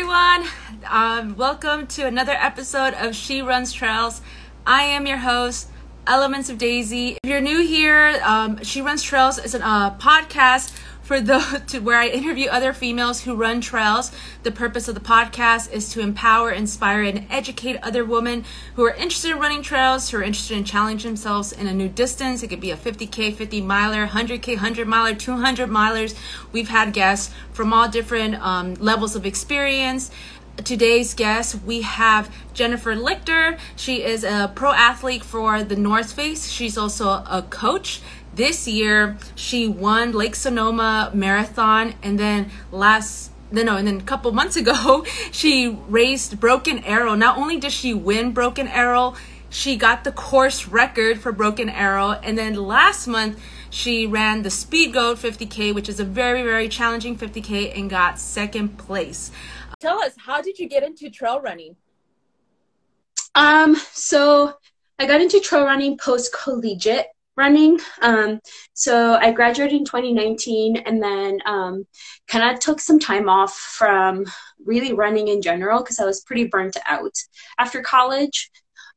everyone. Um, welcome to another episode of She Runs Trails. I am your host, Elements of Daisy. If you're new here, um, She Runs Trails is a uh, podcast for the to where I interview other females who run trails. The purpose of the podcast is to empower, inspire, and educate other women who are interested in running trails, who are interested in challenging themselves in a new distance. It could be a 50k, 50 miler, 100k, 100 miler, 200 milers. We've had guests from all different um, levels of experience today's guest, we have Jennifer Lichter. She is a pro athlete for the North Face. She's also a coach. This year, she won Lake Sonoma Marathon, and then last no, no, and then a couple months ago, she raced Broken Arrow. Not only did she win Broken Arrow, she got the course record for Broken Arrow, and then last month she ran the Speedgoat 50K, which is a very, very challenging 50K, and got second place. Tell us, how did you get into trail running? Um, so I got into trail running post collegiate running. Um, so I graduated in 2019 and then um, kind of took some time off from really running in general because I was pretty burnt out after college.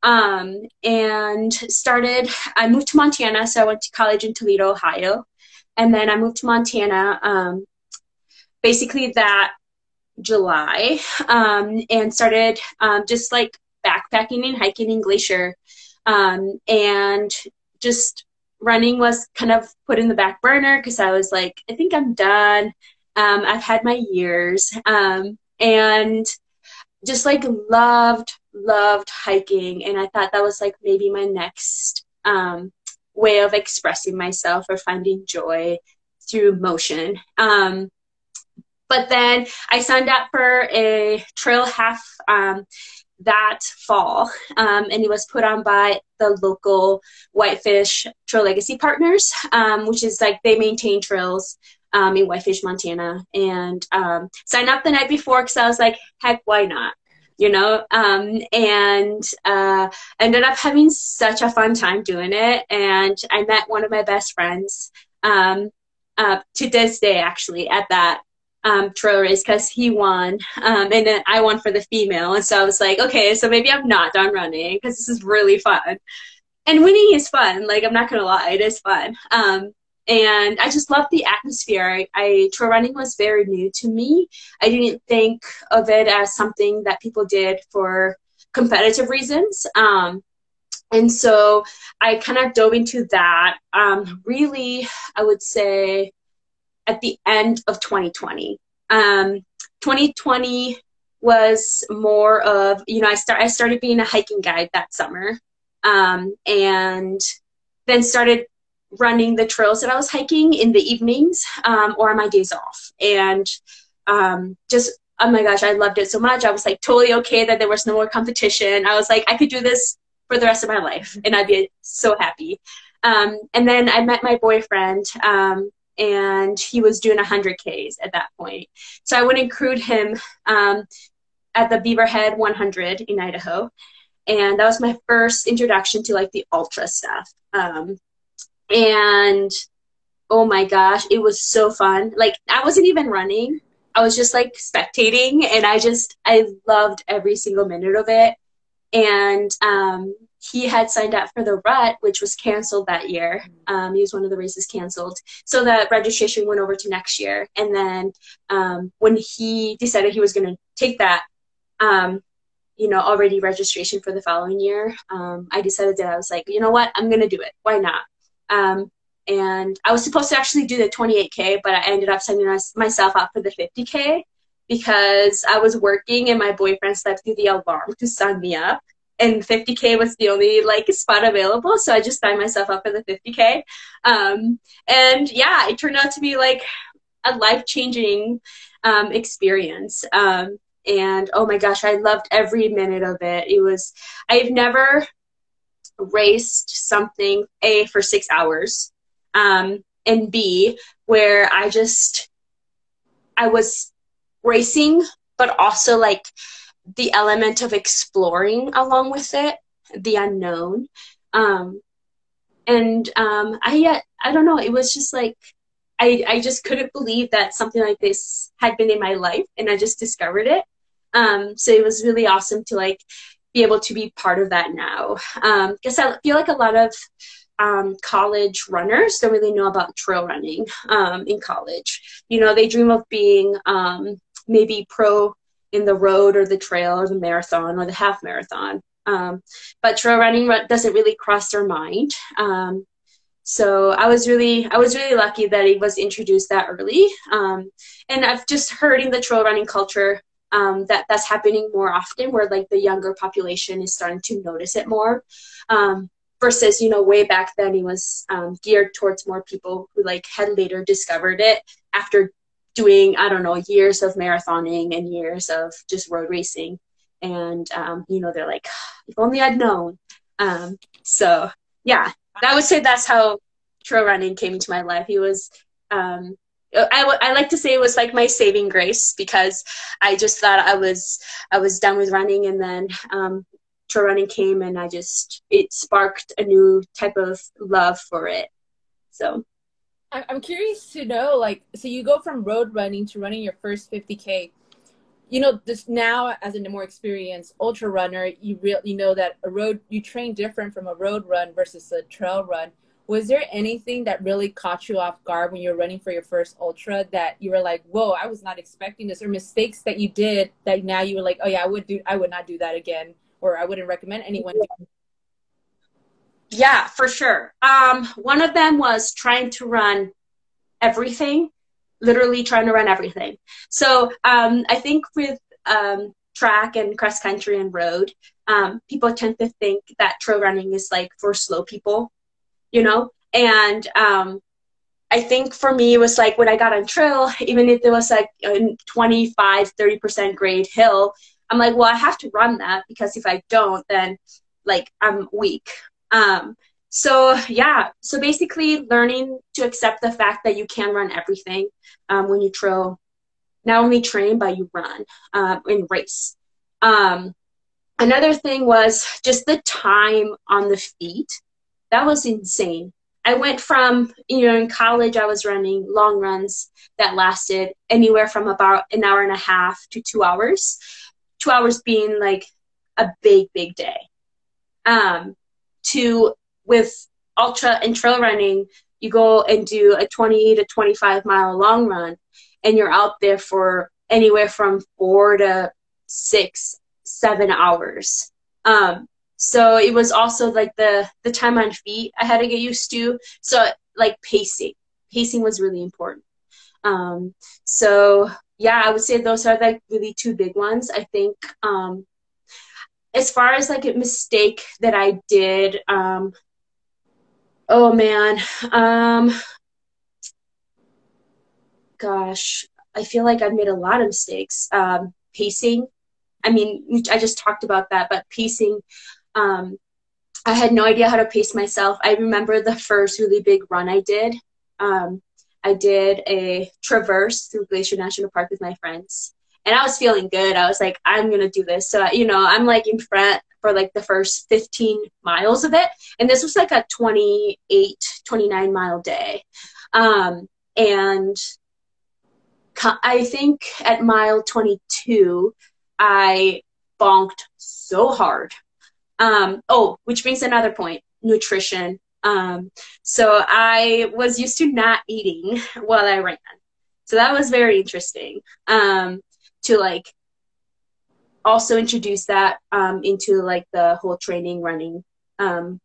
Um, and started, I moved to Montana, so I went to college in Toledo, Ohio. And then I moved to Montana um, basically that July um, and started um, just like backpacking and hiking in Glacier. And just running was kind of put in the back burner because I was like, I think I'm done. Um, I've had my years. Um, and just like loved, loved hiking. And I thought that was like maybe my next um, way of expressing myself or finding joy through motion. Um, but then I signed up for a trail half um, that fall, um, and it was put on by the local Whitefish Trail Legacy Partners, um, which is like they maintain trails um, in Whitefish, Montana, and um, signed up the night before because I was like, heck, why not? You know, um, and uh, ended up having such a fun time doing it, and I met one of my best friends um, uh, to this day, actually, at that um, trail race because he won, um, and then I won for the female. And so I was like, okay, so maybe I'm not done running because this is really fun. And winning is fun. Like I'm not gonna lie, it is fun. Um, and I just love the atmosphere. I, I trail running was very new to me. I didn't think of it as something that people did for competitive reasons. Um, and so I kind of dove into that. Um, really, I would say at the end of 2020. Um, 2020 was more of you know I start I started being a hiking guide that summer, um, and then started running the trails that I was hiking in the evenings um, or on my days off, and um, just oh my gosh, I loved it so much. I was like totally okay that there was no more competition. I was like I could do this for the rest of my life, and I'd be so happy. Um, and then I met my boyfriend um, and he was doing 100 Ks at that point. So I went and crewed him um, at the Beaverhead 100 in Idaho. And that was my first introduction to like the ultra stuff. Um, and oh my gosh, it was so fun. Like I wasn't even running. I was just like spectating and I just I loved every single minute of it. And um, he had signed up for the rut, which was canceled that year. Um, he was one of the races canceled. So the registration went over to next year. And then um, when he decided he was going to take that, um, you know, already registration for the following year, um, I decided that I was like, you know what, I'm going to do it. Why not? Um, and I was supposed to actually do the 28K, but I ended up signing myself up for the 50K because I was working and my boyfriend slept through the alarm to sign me up and 50k was the only like spot available so i just signed myself up for the 50k um, and yeah it turned out to be like a life-changing um, experience. Um, and oh my gosh i loved every minute of it. It was i've never raced something a for six hours um, and b where i just i was racing but also like the element of exploring along with it, the unknown. Um, and um, I, yet I don't know, it was just like, I, I just couldn't believe that something like this had been in my life and I just discovered it. Um, so it was really awesome to like be able to be part of that now. Because um, I feel like a lot of um, college runners don't really know about trail running um, in college. You know, they dream of being um, maybe pro in the road or the trail or the marathon or the half marathon. Um, but trail running doesn't really cross their mind. Um, so I was really, I was really lucky that it was introduced that early. Um, and I've just heard in the trail running culture um, that that's happening more often, where like the younger population is starting to notice it more. Um, versus, you know, way back then it was um, geared towards more people who like had later discovered it after doing I don't know years of marathoning and years of just road racing, and um, you know they're like, if only I'd known. Um, so yeah, I would say that's how trail running came into my life. It was. Um, I, I like to say it was like my saving grace because I just thought I was I was done with running and then um, trail running came and I just it sparked a new type of love for it. So I'm curious to know, like, so you go from road running to running your first 50k. You know, this now as a more experienced ultra runner, you real you know that a road you train different from a road run versus a trail run. Was there anything that really caught you off guard when you were running for your first ultra that you were like, "Whoa, I was not expecting this," or mistakes that you did that now you were like, "Oh yeah, I would do, I would not do that again," or I wouldn't recommend anyone. Yeah. Yeah, for sure. Um, one of them was trying to run everything, literally trying to run everything. So um, I think with um, track and cross country and road, um, people tend to think that trail running is like for slow people, you know? And um, I think for me, it was like when I got on trail, even if there was like a 25, 30% grade hill, I'm like, well, I have to run that because if I don't, then like I'm weak, um, so yeah, so basically learning to accept the fact that you can run everything um, when you trail, not only train but you run in race. Um, another thing was just the time on the feet. That was insane. I went from, you know, in college, I was running long runs that lasted anywhere from about an hour and a half to two hours. Two hours being like a big, big day. Um, to with ultra and trail running, you go and do a 20 to 25 mile long run, and you're out there for anywhere from four to six, seven hours. Um, so it was also like the the time on feet I had to get used to. So like pacing, pacing was really important. Um, so yeah, I would say those are like really two big ones. I think um, as far as like a mistake that I did, um, oh man, um, gosh, I feel like I've made a lot of mistakes. Um, pacing, I mean, I just talked about that, but pacing, um, I had no idea how to pace myself. I remember the first really big run I did. Um, I did a traverse through Glacier National Park with my friends and I was feeling good. I was like, I'm gonna do this. So you know, I'm like in front for like the first 15 miles of it, and this was like a 28, 29 mile day, um, and I think at mile 22, I bonked so hard. Um, oh, which brings another point: nutrition. Um, so I was used to not eating while I ran. So that was very interesting. Um, to like also introduce that um, into like the whole training running um,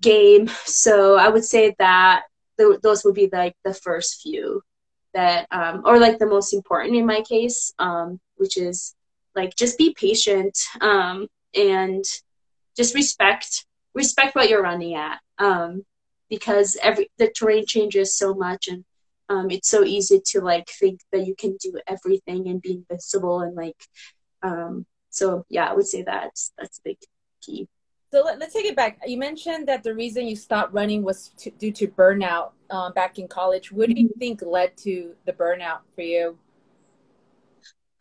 game. So I would say that th- those would be like the first few that, um, or like the most important in my case, um, which is like just be patient um, and just respect respect what you're running at um, because every the terrain changes so much and um, it's so easy to like think that you can do everything and be invincible and like um, so yeah i would say that's that's a big key. So let, us take it back. You mentioned that the reason you stopped running was to, due to burnout um, back in college. What do you mm-hmm. think led to the burnout for you?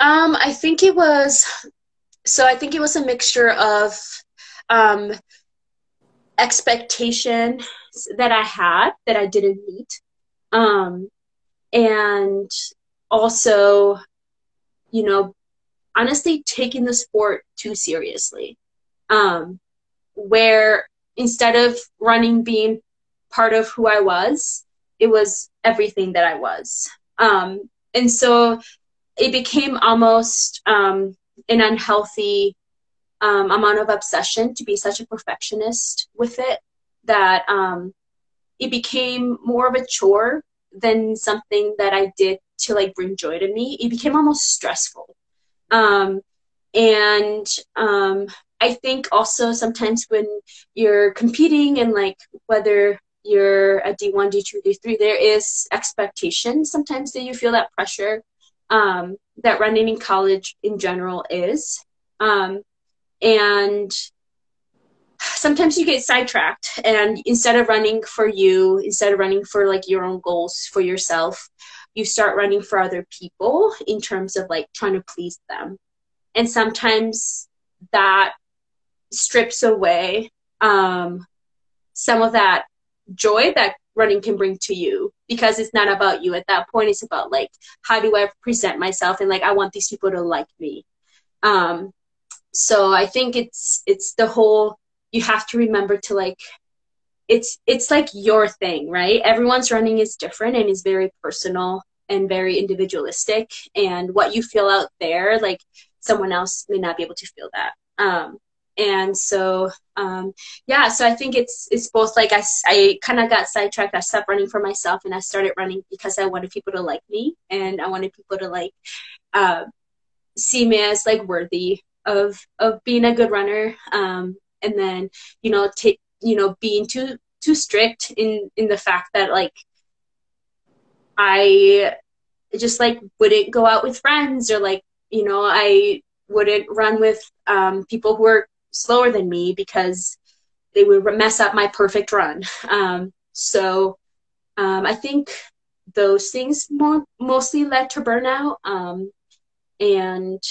Um, i think it was so i think it was a mixture of um, expectation that i had that i didn't meet um, and also, you know, honestly taking the sport too seriously. Um, where instead of running being part of who I was, it was everything that I was. Um, and so it became almost um, an unhealthy um, amount of obsession to be such a perfectionist with it that um, it became more of a chore than something that I did to like bring joy to me. It became almost stressful. Um, and um, I think also sometimes when you're competing and like whether you're a D1, D2, D3, there is expectation sometimes that you feel that pressure um, that running in college in general is. Um, and sometimes you get sidetracked and instead of running for you, instead of running for like your own goals for yourself, you start running for other people in terms of like trying to please them. And sometimes that strips away um, some of that joy that running can bring to you because it's not about you at that point it's about like how do i present myself and like i want these people to like me um so i think it's it's the whole you have to remember to like it's it's like your thing right? Everyone's running is different and is very personal and very individualistic and what you feel out there like someone else may not be able to feel that. Um and so um, yeah so i think it's it's both like i, I kind of got sidetracked. I stopped running for myself and i started running because i wanted people to like me and i wanted people to like uh, see me as like worthy of of being a good runner. Um, and then you know take you know being too too strict in in the fact that like i just like wouldn't go out with friends or like you know i wouldn't run with um, people who are slower than me because they would mess up my perfect run. Um, so um, I think those things more, mostly led to burnout. Um, and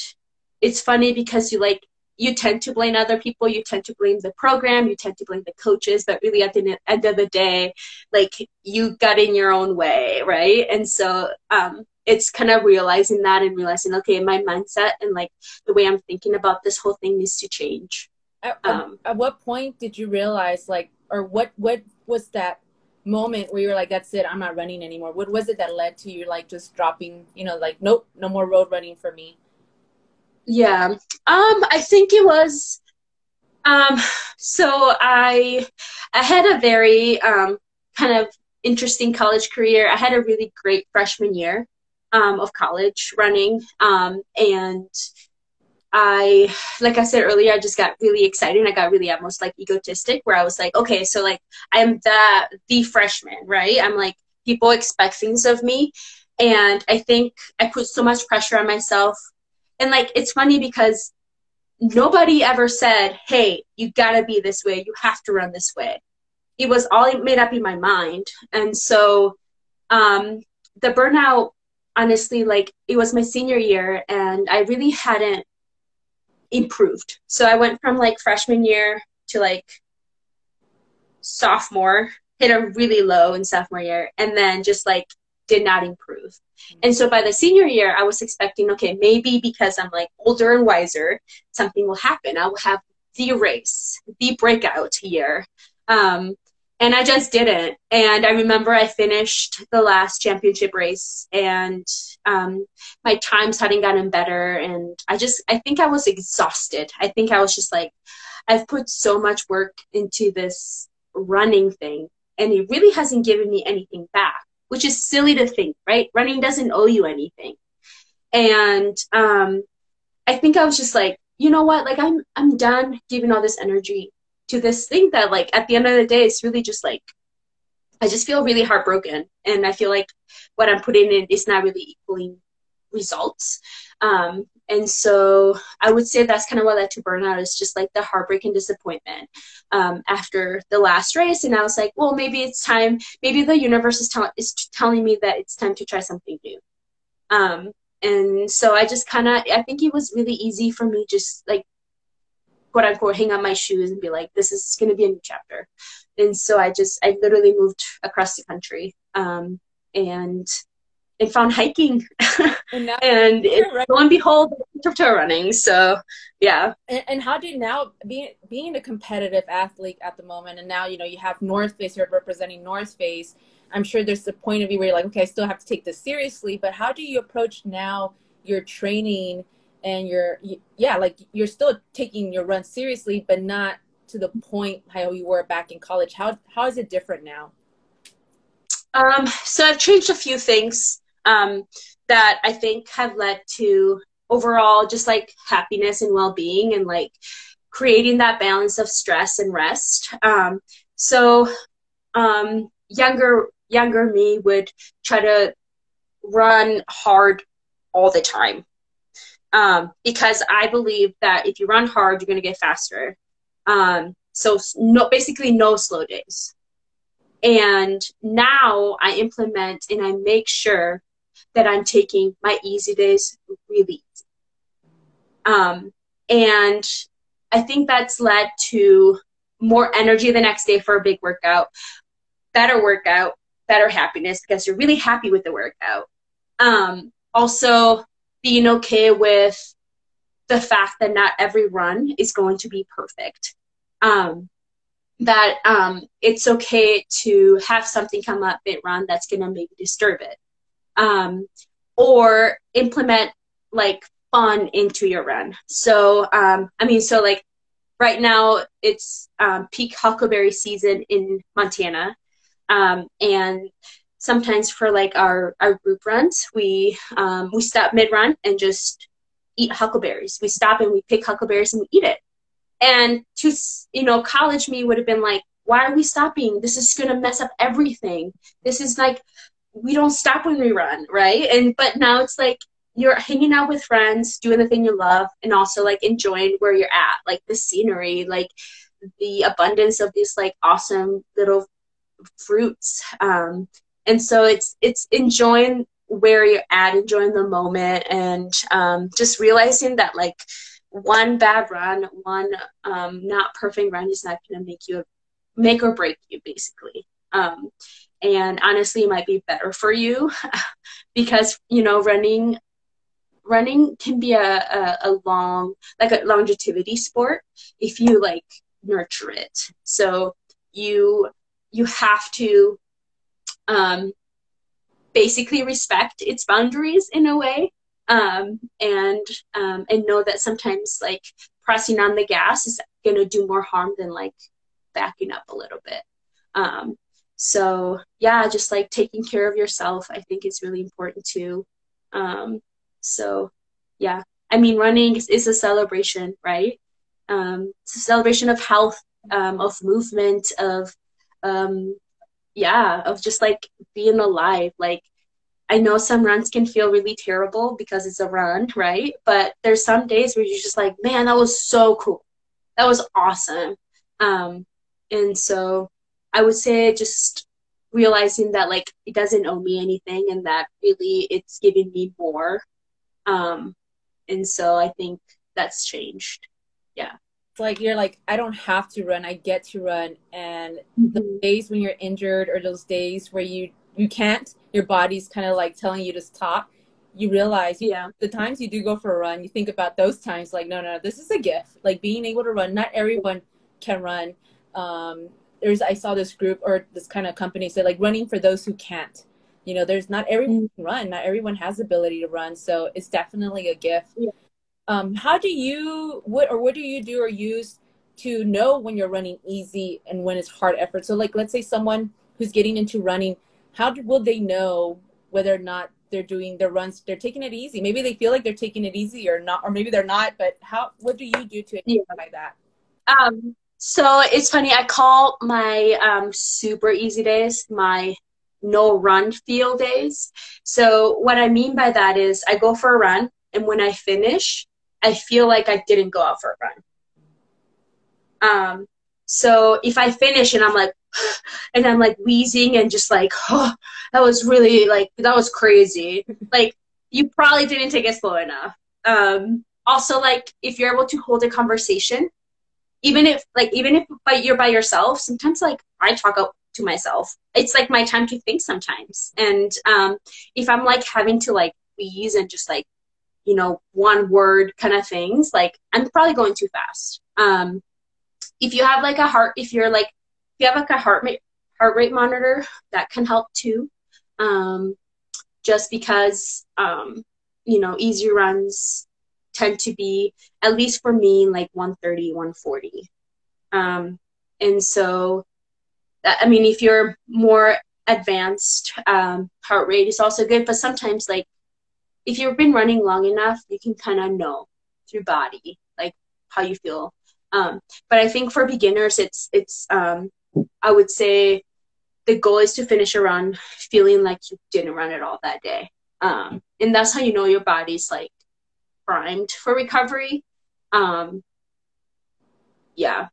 it's funny because you like you tend to blame other people, you tend to blame the program, you tend to blame the coaches, but really at the end of the day, like you got in your own way, right? And so um, it's kind of realizing that and realizing, okay, my mindset and like the way I'm thinking about this whole thing needs to change. At, um, at what point did you realize, like, or what what was that moment where you were like, "That's it, I'm not running anymore"? What was it that led to you like just dropping? You know, like, nope, no more road running for me. Yeah, um, I think it was. Um, so I, I had a very um kind of interesting college career. I had a really great freshman year um, of college running, um, and I, like I said earlier, I just got really excited. I got really almost like egotistic where I was like, okay, so like I'm the, the freshman, right? I'm like, people expect things of me. And I think I put so much pressure on myself. And like, it's funny because nobody ever said, hey, you gotta be this way. You have to run this way. It was all made up in my mind. And so, um, the burnout, honestly, like it was my senior year and I really hadn't improved. So I went from like freshman year to like sophomore, hit a really low in sophomore year, and then just like did not improve. And so by the senior year, I was expecting, okay, maybe because I'm like older and wiser, something will happen. I will have the race, the breakout year. Um, and I just didn't. And I remember I finished the last championship race, and um, my times hadn't gotten better, and I just I think I was exhausted. I think I was just like, I've put so much work into this running thing, and it really hasn't given me anything back, which is silly to think, right? Running doesn't owe you anything, and um, I think I was just like, you know what? Like I'm I'm done giving all this energy to this thing that like at the end of the day it's really just like I just feel really heartbroken and I feel like what I'm putting in is not really equaling results. Um, and so I would say that's kind of what led to burnout is just like the heartbreak and disappointment um, after the last race. And I was like, well, maybe it's time. Maybe the universe is, tell- is telling me that it's time to try something new. Um, and so I just kind of, I think it was really easy for me just like quote unquote hang on my shoes and be like, this is going to be a new chapter. And so I just, I literally moved across the country um, and and found hiking. And, and it, lo and behold, of running. So yeah. And, and how did now being being a competitive athlete at the moment, and now you know you have North Face, you're representing North Face. I'm sure there's a point of view where you're like, okay, I still have to take this seriously, but how do you approach now your training and your yeah, like you're still taking your run seriously, but not to the point how you were back in college. How how is it different now? Um, so I've changed a few things um, that I think have led to overall just like happiness and well-being and like creating that balance of stress and rest. Um, so um, younger younger me would try to run hard all the time um, because I believe that if you run hard, you're going to get faster. Um, so no, basically no slow days. And now I implement and I make sure that I'm taking my easy days really. Um, and I think that's led to more energy the next day for a big workout, better workout, better happiness because you're really happy with the workout. Um, also, being okay with the fact that not every run is going to be perfect. Um, that um, it's okay to have something come up mid run that's going to maybe disturb it. Um, or implement like fun into your run. So, um, I mean, so like right now it's um, peak huckleberry season in Montana. Um, and sometimes for like our, our group runs, we, um, we stop mid run and just eat huckleberries. We stop and we pick huckleberries and we eat it. And to, you know, college me would have been like, why are we stopping? This is going to mess up everything. This is like, we don't stop when we run, right? And, but now it's like, you're hanging out with friends, doing the thing you love, and also like enjoying where you're at, like the scenery, like the abundance of these like awesome little fruits. Um, and so it's it's enjoying where you're at, enjoying the moment, and um, just realizing that like one bad run, one um, not perfect run is not going to make you make or break you, basically. Um, and honestly, it might be better for you because you know running running can be a, a, a long like a longevity sport if you like nurture it. So you you have to um, basically respect its boundaries in a way um, and um, and know that sometimes like pressing on the gas is to do more harm than like backing up a little bit. Um, so yeah, just like taking care of yourself, I think is really important too. Um, so yeah, I mean, running is, is a celebration, right? Um, it's a celebration of health, um, of movement, of um, yeah, of just like being alive, like I know some runs can feel really terrible because it's a run, right? But there's some days where you're just like, man, that was so cool. That was awesome. Um, and so I would say just realizing that like it doesn't owe me anything and that really it's giving me more. Um, and so I think that's changed. Yeah. It's like you're like, I don't have to run, I get to run. And mm-hmm. the days when you're injured or those days where you you can't your body's kind of like telling you to stop you realize yeah the times you do go for a run you think about those times like no no this is a gift like being able to run not everyone can run um there's i saw this group or this kind of company say like running for those who can't you know there's not everyone mm-hmm. can run not everyone has the ability to run so it's definitely a gift yeah. um how do you what or what do you do or use to know when you're running easy and when it's hard effort so like let's say someone who's getting into running how do, will they know whether or not they're doing their runs they're taking it easy maybe they feel like they're taking it easy or not or maybe they're not but how what do you do to identify yeah. that um so it's funny i call my um super easy days my no run feel days so what i mean by that is i go for a run and when i finish i feel like i didn't go out for a run um so if i finish and i'm like and I'm like wheezing and just like, oh, that was really like that was crazy. like you probably didn't take it slow enough. Um, also, like if you're able to hold a conversation, even if like even if but you're by yourself, sometimes like I talk out to myself. It's like my time to think sometimes. And um, if I'm like having to like wheeze and just like you know, one word kind of things, like I'm probably going too fast. Um, if you have like a heart, if you're like, if you have like a heart rate, heart rate monitor, that can help too. Um, just because, um, you know, easy runs tend to be, at least for me, like 130, 140. Um, and so, I mean, if you're more advanced, um, heart rate is also good, but sometimes like if you've been running long enough, you can kind of know through body like how you feel. Um, but I think for beginners, it's it's um, I would say the goal is to finish a run feeling like you didn't run it all that day, um, and that's how you know your body's like primed for recovery. Um, yeah.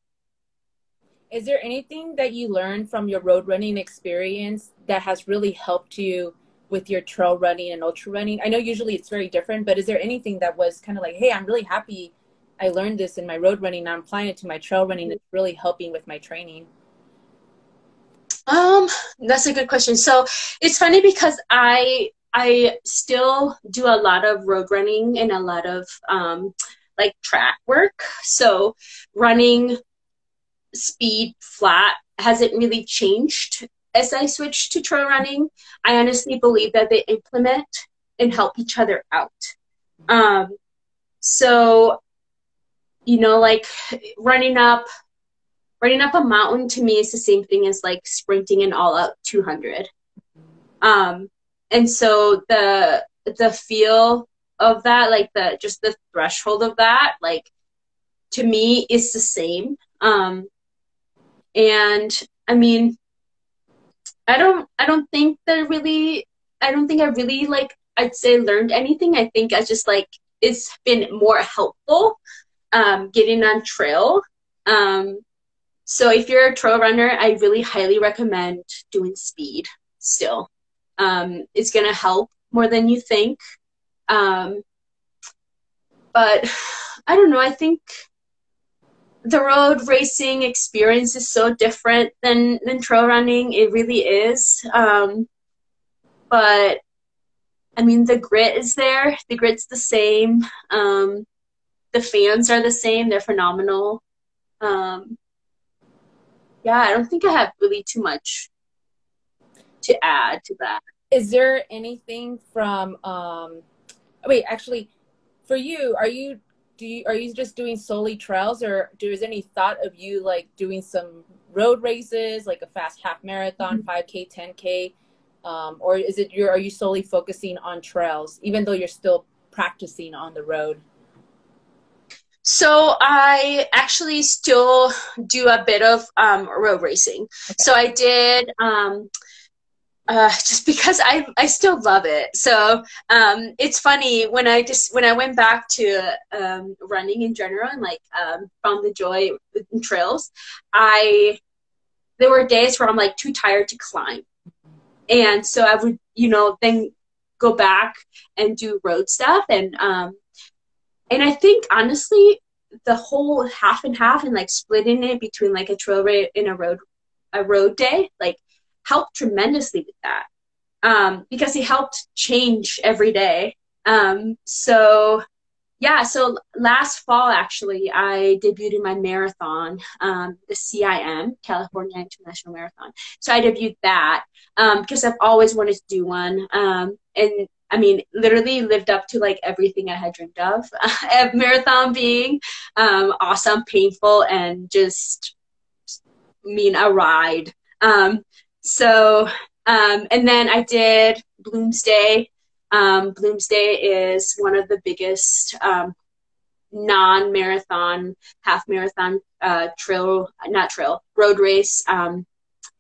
Is there anything that you learned from your road running experience that has really helped you? with your trail running and ultra running? I know usually it's very different, but is there anything that was kind of like, hey, I'm really happy I learned this in my road running. Now I'm applying it to my trail running. It's really helping with my training. Um, that's a good question. So it's funny because I I still do a lot of road running and a lot of um, like track work. So running speed flat hasn't really changed as I switched to trail running, I honestly believe that they implement and help each other out. Um, so, you know, like running up, running up a mountain to me is the same thing as like sprinting an all out 200. Um, and so the, the feel of that, like the, just the threshold of that, like to me is the same. Um, and I mean, I don't I don't think that really I don't think I really like I'd say learned anything. I think I just like it's been more helpful um, getting on trail. Um, so if you're a trail runner, I really highly recommend doing speed still. Um, it's gonna help more than you think. Um, but I don't know. I think the road racing experience is so different than than trail running. It really is. Um, but I mean, the grit is there. The grit's the same. Um, the fans are the same. They're phenomenal. Um, yeah, I don't think I have really too much to add to that. Is there anything from? Um, wait, actually, for you, are you do you are you just doing solely trails or do is any thought of you like doing some road races like a fast half marathon mm-hmm. 5k 10k um, or is it you're are you solely focusing on trails even though you're still practicing on the road so I actually still do a bit of um, road racing. Okay. So I did um, uh, just because I I still love it. So um, it's funny when I just when I went back to um, running in general and like um, found the joy in trails. I there were days where I'm like too tired to climb, and so I would you know then go back and do road stuff and um, and I think honestly the whole half and half and like splitting it between like a trail rate and a road a road day like helped tremendously with that um, because he helped change every day. Um, so yeah, so last fall actually, I debuted my marathon, um, the CIM, California International Marathon. So I debuted that um, because I've always wanted to do one. Um, and I mean, literally lived up to like everything I had dreamed of. a marathon being um, awesome, painful, and just mean a ride. Um, so, um, and then I did Bloomsday. Um, Bloomsday is one of the biggest um, non marathon, half marathon uh, trail, not trail, road race, um,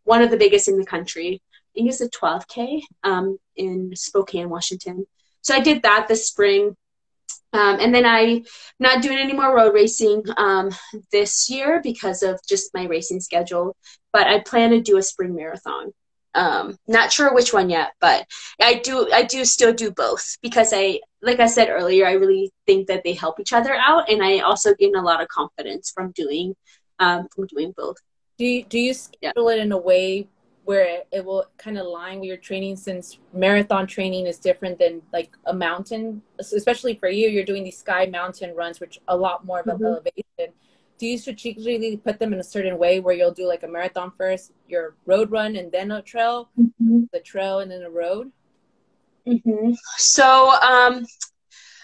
one of the biggest in the country. I think it's a 12K um, in Spokane, Washington. So I did that this spring. Um, and then I'm not doing any more road racing um, this year because of just my racing schedule. But I plan to do a spring marathon. Um, not sure which one yet, but I do. I do still do both because I, like I said earlier, I really think that they help each other out, and I also gain a lot of confidence from doing um, from doing both. Do you, do you schedule yeah. it in a way where it, it will kind of line with your training since marathon training is different than like a mountain especially for you you're doing these sky mountain runs which a lot more of mm-hmm. elevation do you strategically put them in a certain way where you'll do like a marathon first your road run and then a trail mm-hmm. the trail and then a road mm-hmm. so um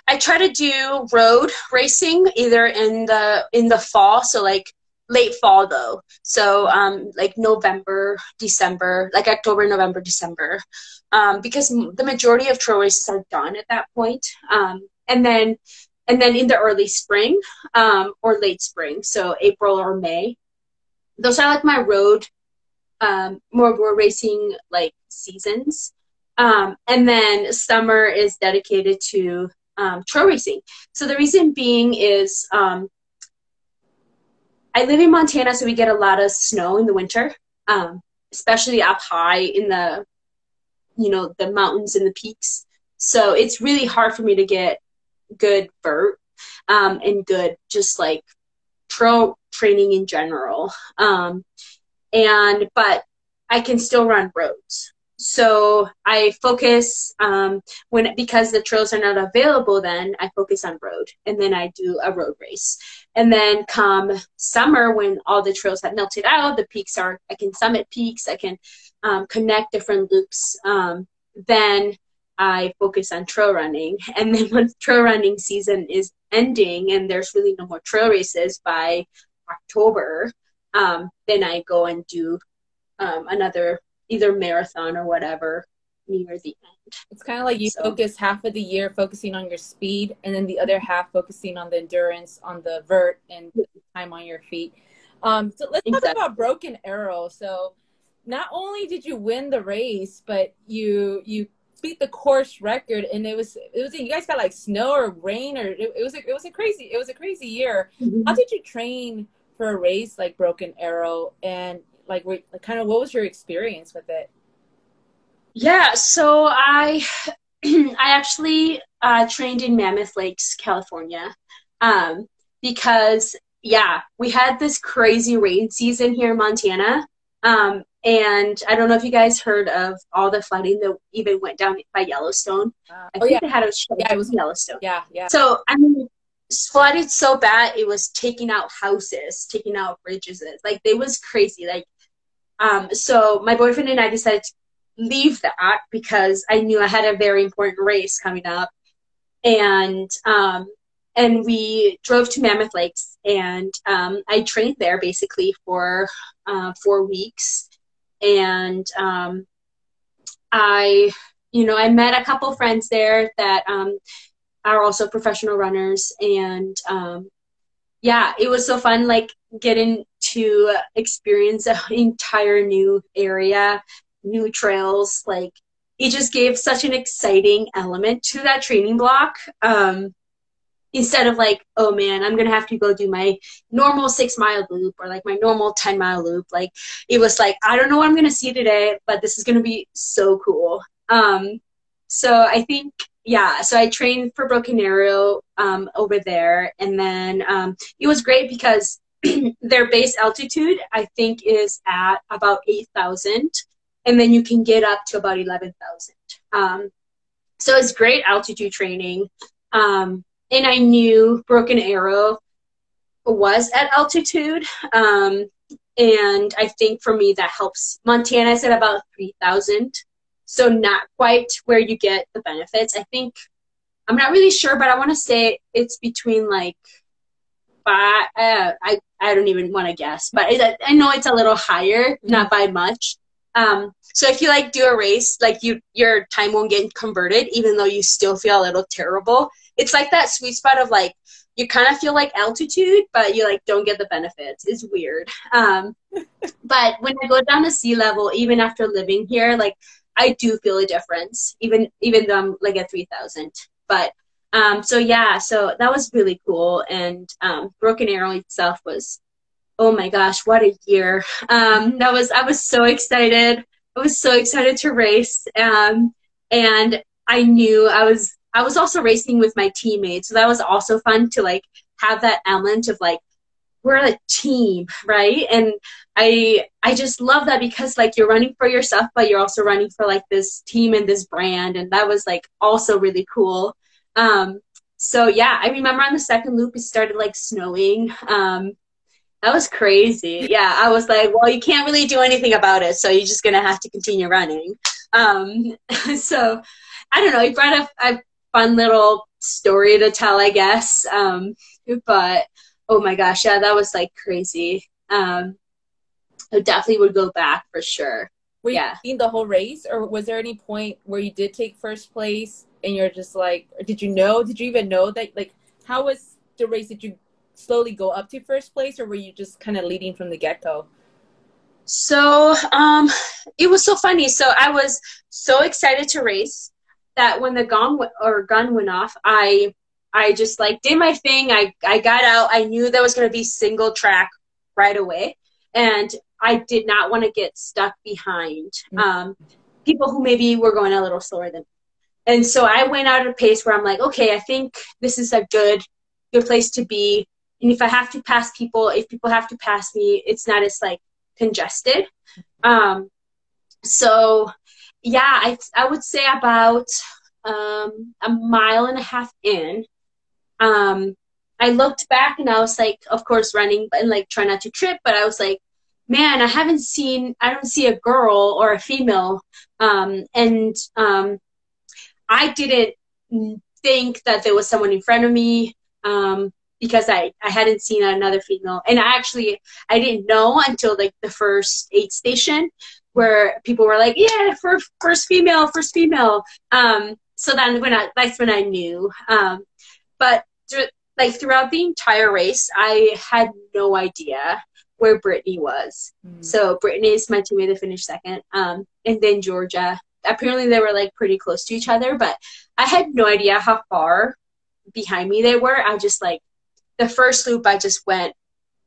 i try to do road racing either in the in the fall so like late fall though. So um, like November, December, like October, November, December, um, because the majority of trail races are done at that point. Um, and then and then in the early spring um, or late spring, so April or May. Those are like my road um, more more racing like seasons. Um, and then summer is dedicated to um, trail racing. So the reason being is um, I live in Montana, so we get a lot of snow in the winter, um, especially up high in the, you know, the mountains and the peaks. So it's really hard for me to get good vert um, and good just like trail training in general. Um, and but I can still run roads so I focus um, when because the trails are not available. Then I focus on road, and then I do a road race. And then come summer, when all the trails have melted out, the peaks are I can summit peaks. I can um, connect different loops. Um, then I focus on trail running. And then once trail running season is ending, and there's really no more trail races by October, um, then I go and do um, another either marathon or whatever near the end. It's kind of like you so. focus half of the year focusing on your speed, and then the other half focusing on the endurance, on the vert, and time on your feet. Um, so let's exactly. talk about Broken Arrow. So not only did you win the race, but you you beat the course record, and it was it was you guys got like snow or rain or it, it was a, it was a crazy it was a crazy year. Mm-hmm. How did you train for a race like Broken Arrow, and like, like kind of what was your experience with it? Yeah, so I I actually uh, trained in Mammoth Lakes, California, um, because yeah, we had this crazy rain season here in Montana. Um, and I don't know if you guys heard of all the flooding that even went down by Yellowstone. Uh, I oh, think yeah. they had a show yeah, it was Yellowstone. Yeah, yeah. So I mean, flooded so bad it was taking out houses, taking out bridges. Like it was crazy. Like um, so my boyfriend and I decided to leave that because I knew I had a very important race coming up, and um, and we drove to Mammoth Lakes, and um, I trained there basically for uh, four weeks, and um, I, you know, I met a couple friends there that um, are also professional runners, and um, yeah, it was so fun, like getting to experience an entire new area, new trails. Like it just gave such an exciting element to that training block. Um, instead of like, oh man, I'm gonna have to go do my normal six mile loop or like my normal 10 mile loop. Like it was like, I don't know what I'm gonna see today, but this is gonna be so cool. Um, so I think yeah, so I trained for Broken Arrow um, over there, and then um, it was great because their base altitude I think is at about eight thousand, and then you can get up to about eleven thousand. Um, so it's great altitude training, um, and I knew Broken Arrow was at altitude, um, and I think for me that helps. Montana is at about three thousand so not quite where you get the benefits. I think I'm not really sure, but I want to say it's between like five. Uh, I I don't even want to guess, but I know it's a little higher, not by much. Um, so if you like do a race, like you your time won't get converted, even though you still feel a little terrible. It's like that sweet spot of like you kind of feel like altitude, but you like don't get the benefits. It's weird. Um, but when I go down to sea level, even after living here, like I do feel a difference, even even though I'm like at three thousand. But um, so yeah, so that was really cool. And um, Broken Arrow itself was, oh my gosh, what a year! Um, that was I was so excited. I was so excited to race, um, and I knew I was I was also racing with my teammates, so that was also fun to like have that element of like we're a team, right? And I I just love that because like you're running for yourself, but you're also running for like this team and this brand, and that was like also really cool. Um, so yeah, I remember on the second loop it started like snowing. Um, that was crazy. Yeah, I was like, well, you can't really do anything about it, so you're just gonna have to continue running. Um, so I don't know. It brought a, a fun little story to tell, I guess. Um, but oh my gosh, yeah, that was like crazy. Um, I definitely would go back for sure. Were you yeah. the whole race, or was there any point where you did take first place and you're just like, did you know? Did you even know that? Like, how was the race? Did you slowly go up to first place, or were you just kind of leading from the get go? So, um, it was so funny. So I was so excited to race that when the gong w- or gun went off, I I just like did my thing. I I got out. I knew there was going to be single track right away, and I did not want to get stuck behind mm-hmm. um, people who maybe were going a little slower than. Me. And so I went out at a pace where I'm like, okay, I think this is a good good place to be. And if I have to pass people, if people have to pass me, it's not as like congested. Um, so yeah, I I would say about um, a mile and a half in, um, I looked back and I was like, of course, running and like try not to trip, but I was like, man, I haven't seen, I don't see a girl or a female, um, and um, I didn't think that there was someone in front of me. Um, because I, I hadn't seen another female. And I actually I didn't know until like the first aid station where people were like yeah first first female first female. Um so then when I that's when I knew um but th- like throughout the entire race I had no idea where Brittany was. Mm. so Brittany is my teammate that finished second um and then Georgia. Apparently they were like pretty close to each other but I had no idea how far behind me they were. I just like the first loop I just went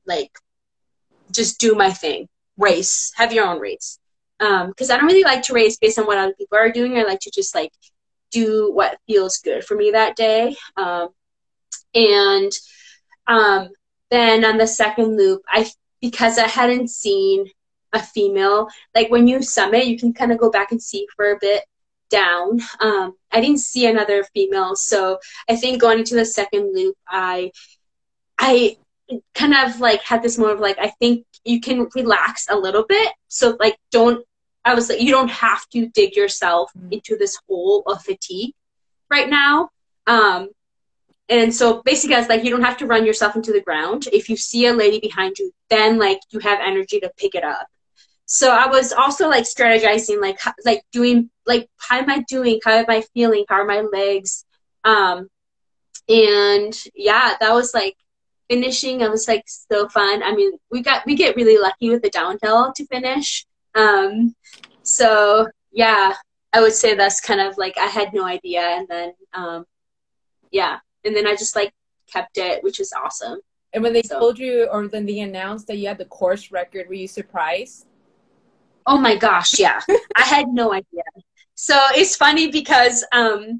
like just do my thing, race, have your own race. Because um, I don't really like to race based on what other people are doing. I like to just like do what feels good for me that day. Um, and um, then on the second loop, I because I hadn't seen a female, like when you summit, you can kind of go back and see for a bit down. Um, I didn't see another female, so I think going into the second loop, I I kind of like had this moment of like I think you can relax a little bit. So like don't I was like you don't have to dig yourself mm-hmm. into this hole of fatigue right now. Um and so basically I was like you don't have to run yourself into the ground. If you see a lady behind you, then like you have energy to pick it up. So I was also like strategizing like like doing like how am I doing? How am I feeling? How are my legs? Um and yeah, that was like finishing it was like so fun. I mean we got we get really lucky with the downhill to finish. Um so yeah i would say that's kind of like i had no idea and then um yeah and then i just like kept it which is awesome. And when they so. told you or then they announced that you had the course record were you surprised? Oh my gosh yeah. I had no idea. So it's funny because um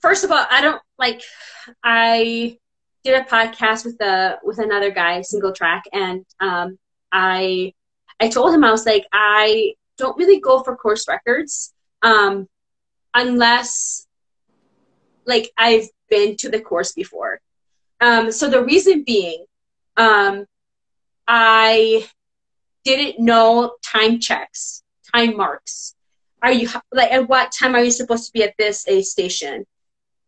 first of all i don't like i did a podcast with a with another guy, single track, and um, I I told him I was like I don't really go for course records um, unless like I've been to the course before. Um, so the reason being, um, I didn't know time checks, time marks. Are you like at what time are you supposed to be at this a station?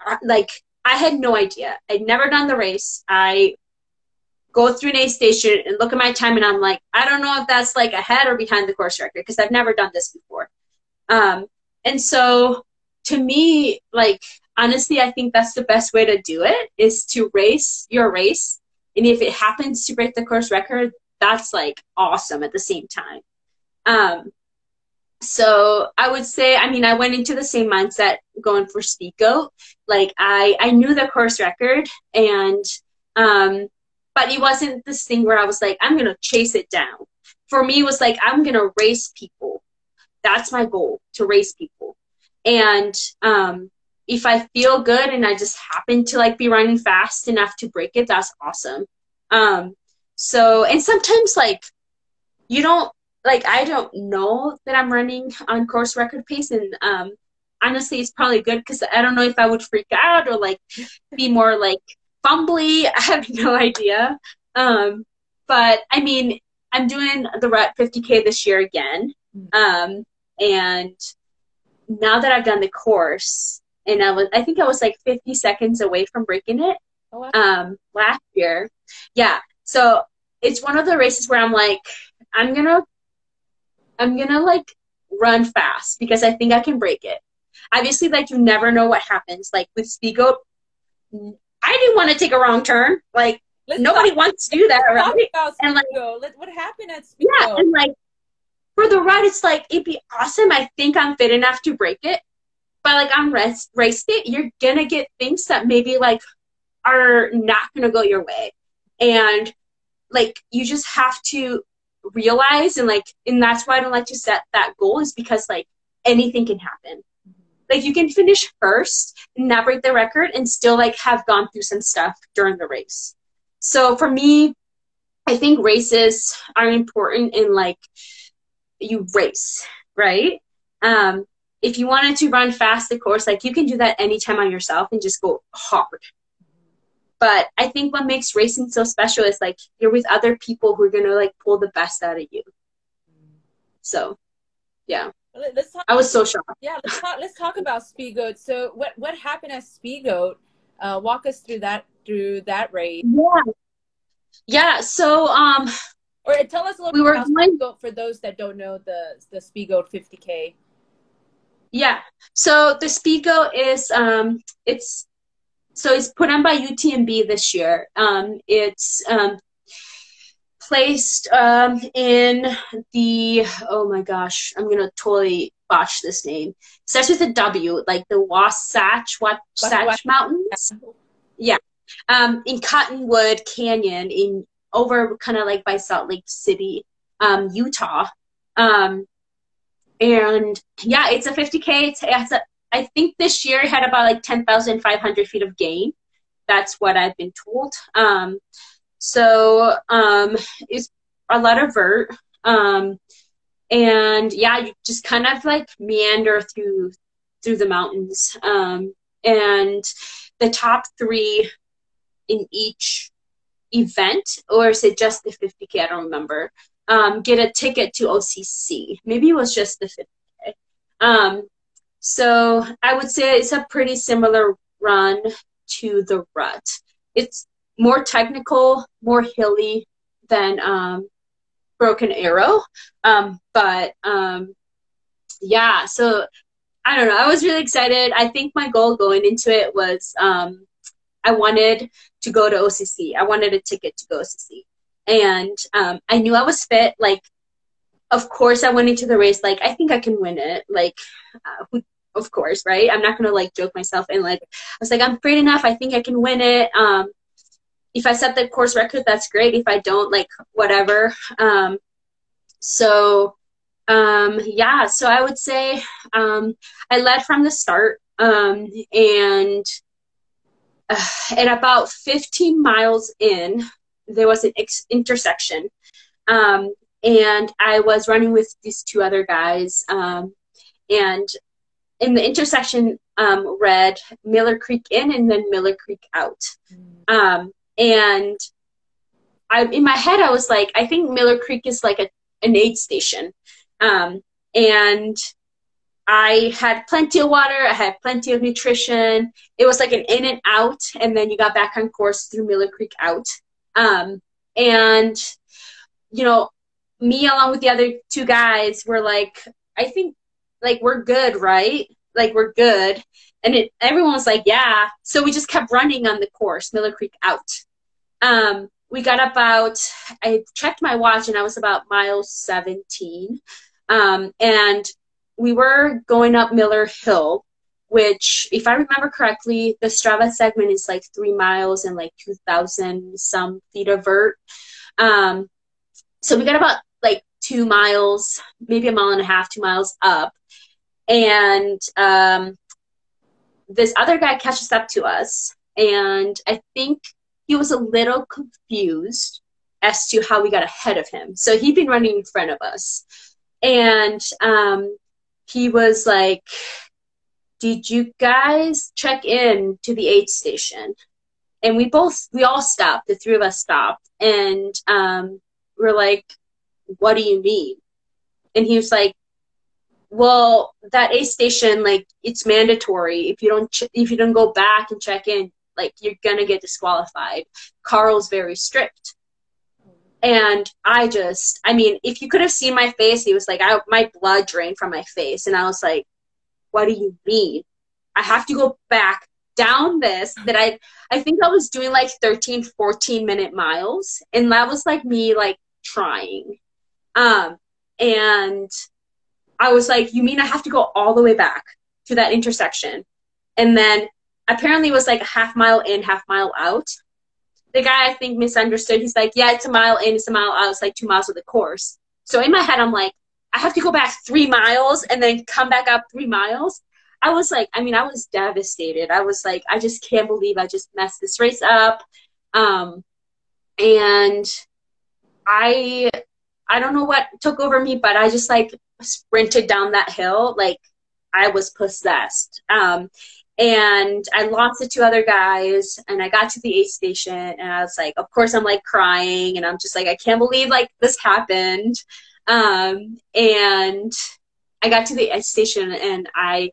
Uh, like I had no idea. I'd never done the race. I go through an aid station and look at my time, and I'm like, I don't know if that's like ahead or behind the course record because I've never done this before. Um, and so to me, like honestly, I think that's the best way to do it is to race your race, and if it happens to break the course record, that's like awesome at the same time. Um, so I would say, I mean, I went into the same mindset going for Speedgoat. Like I, I knew the course record and, um, but it wasn't this thing where I was like, I'm to chase it down. For me, it was like, I'm to race people. That's my goal to race people. And, um, if I feel good and I just happen to like be running fast enough to break it, that's awesome. Um, so and sometimes like you don't like I don't know that I'm running on course record pace, and um, honestly, it's probably good because I don't know if I would freak out or like be more like fumbly. I have no idea. Um, but I mean, I'm doing the Rut 50k this year again, mm. um, and now that I've done the course, and I was I think I was like 50 seconds away from breaking it oh, wow. um, last year. Yeah, so it's one of the races where I'm like, I'm gonna I'm gonna like run fast because I think I can break it. Obviously, like you never know what happens. Like with Speedgoat, I didn't want to take a wrong turn. Like let's nobody talk, wants to do that, right? and like, what happened at Speedgoat? Yeah, and like for the Rut, it's like it'd be awesome. I think I'm fit enough to break it, but like on race race day, you're gonna get things that maybe like are not gonna go your way, and like you just have to realize and like and that's why I don't like to set that goal is because like anything can happen. Like you can finish first and not break the record and still like have gone through some stuff during the race. So for me, I think races are important in like you race, right? Um, if you wanted to run fast the course, like you can do that anytime on yourself and just go hard. But I think what makes racing so special is like you're with other people who are gonna like pull the best out of you. So, yeah. Let's talk. I was so shocked. Yeah, let's talk. Let's talk about Speedgoat. So, what what happened at Speedgoat? Uh, walk us through that through that race. Yeah. Yeah. So, um, or tell us a little we bit about going... Speedgoat for those that don't know the the Speedgoat 50k. Yeah. So the Speedgoat is um, it's so it's put on by UTMB this year. Um, it's um, placed um, in the oh my gosh, I'm gonna totally botch this name. It starts with a W, like the Wasatch Wasatch Mountains. Yeah, um, in Cottonwood Canyon, in over kind of like by Salt Lake City, um, Utah. Um, and yeah, it's a 50k. It's, it's a I think this year had about like 10,500 feet of gain. That's what I've been told. Um, so um, it's a lot of vert. Um, and yeah, you just kind of like meander through through the mountains. Um, and the top three in each event, or is it just the 50k? I don't remember. Um, get a ticket to OCC. Maybe it was just the 50k. Um, so I would say it's a pretty similar run to the rut. It's more technical, more hilly than um, Broken Arrow. Um, but um, yeah, so I don't know. I was really excited. I think my goal going into it was um, I wanted to go to OCC. I wanted a ticket to go to OCC. And um, I knew I was fit. Like, of course, I went into the race like, I think I can win it. Like, uh, who of course, right? I'm not gonna like joke myself and like I was like, I'm great enough, I think I can win it. Um if I set the course record, that's great. If I don't, like whatever. Um so um yeah, so I would say um I led from the start. Um and uh, at about 15 miles in, there was an ex- intersection. Um, and I was running with these two other guys. Um, and in the intersection um, read Miller Creek in and then Miller Creek out. Mm. Um, and I, in my head, I was like, I think Miller Creek is like a, an aid station. Um, and I had plenty of water. I had plenty of nutrition. It was like an in and out, and then you got back on course through Miller Creek out. Um, and you know, me along with the other two guys were like, I think like we're good, right? Like we're good. And it everyone was like, yeah. So we just kept running on the course, Miller Creek out. Um, we got about I checked my watch and I was about mile 17. Um, and we were going up Miller Hill, which, if I remember correctly, the Strava segment is like three miles and like 2,000 some feet of vert. Um, so we got about like two miles, maybe a mile and a half, two miles up and um, this other guy catches up to us and i think he was a little confused as to how we got ahead of him. So he'd been running in front of us. And um, he was like, Did you guys check in to the aid station? And we both, we all stopped, the three of us stopped. And um, we're like, What do you mean? And he was like, well that A station like it's mandatory. If you don't ch- if you don't go back and check in like you're gonna get disqualified. Karl's very strict. And i just i mean if you could have seen my face he was like I, my blood drained from my face. And i was like what do you mean? I have to go back down this that i i think i was doing like 13 14 minute miles. And that was like me like trying um and I was like, you mean I have to go all the way back to that intersection? And then apparently it was like a half mile in, half mile out. The guy I think misunderstood. He's like, yeah, it's a mile in, it's a mile out. It's like two miles of the course. So in my head, I'm like, I have to go back three miles and then come back up three miles. I was like, I mean, I was devastated. I was like, I just can't believe I just messed this race up. Um, and I, I don't know what took over me, but I just like sprinted down that hill like I was possessed. Um, and I lost the two other guys, and I got to the aid station, and I was like, of course, I'm like crying, and I'm just like, I can't believe like this happened. Um, and I got to the aid station, and I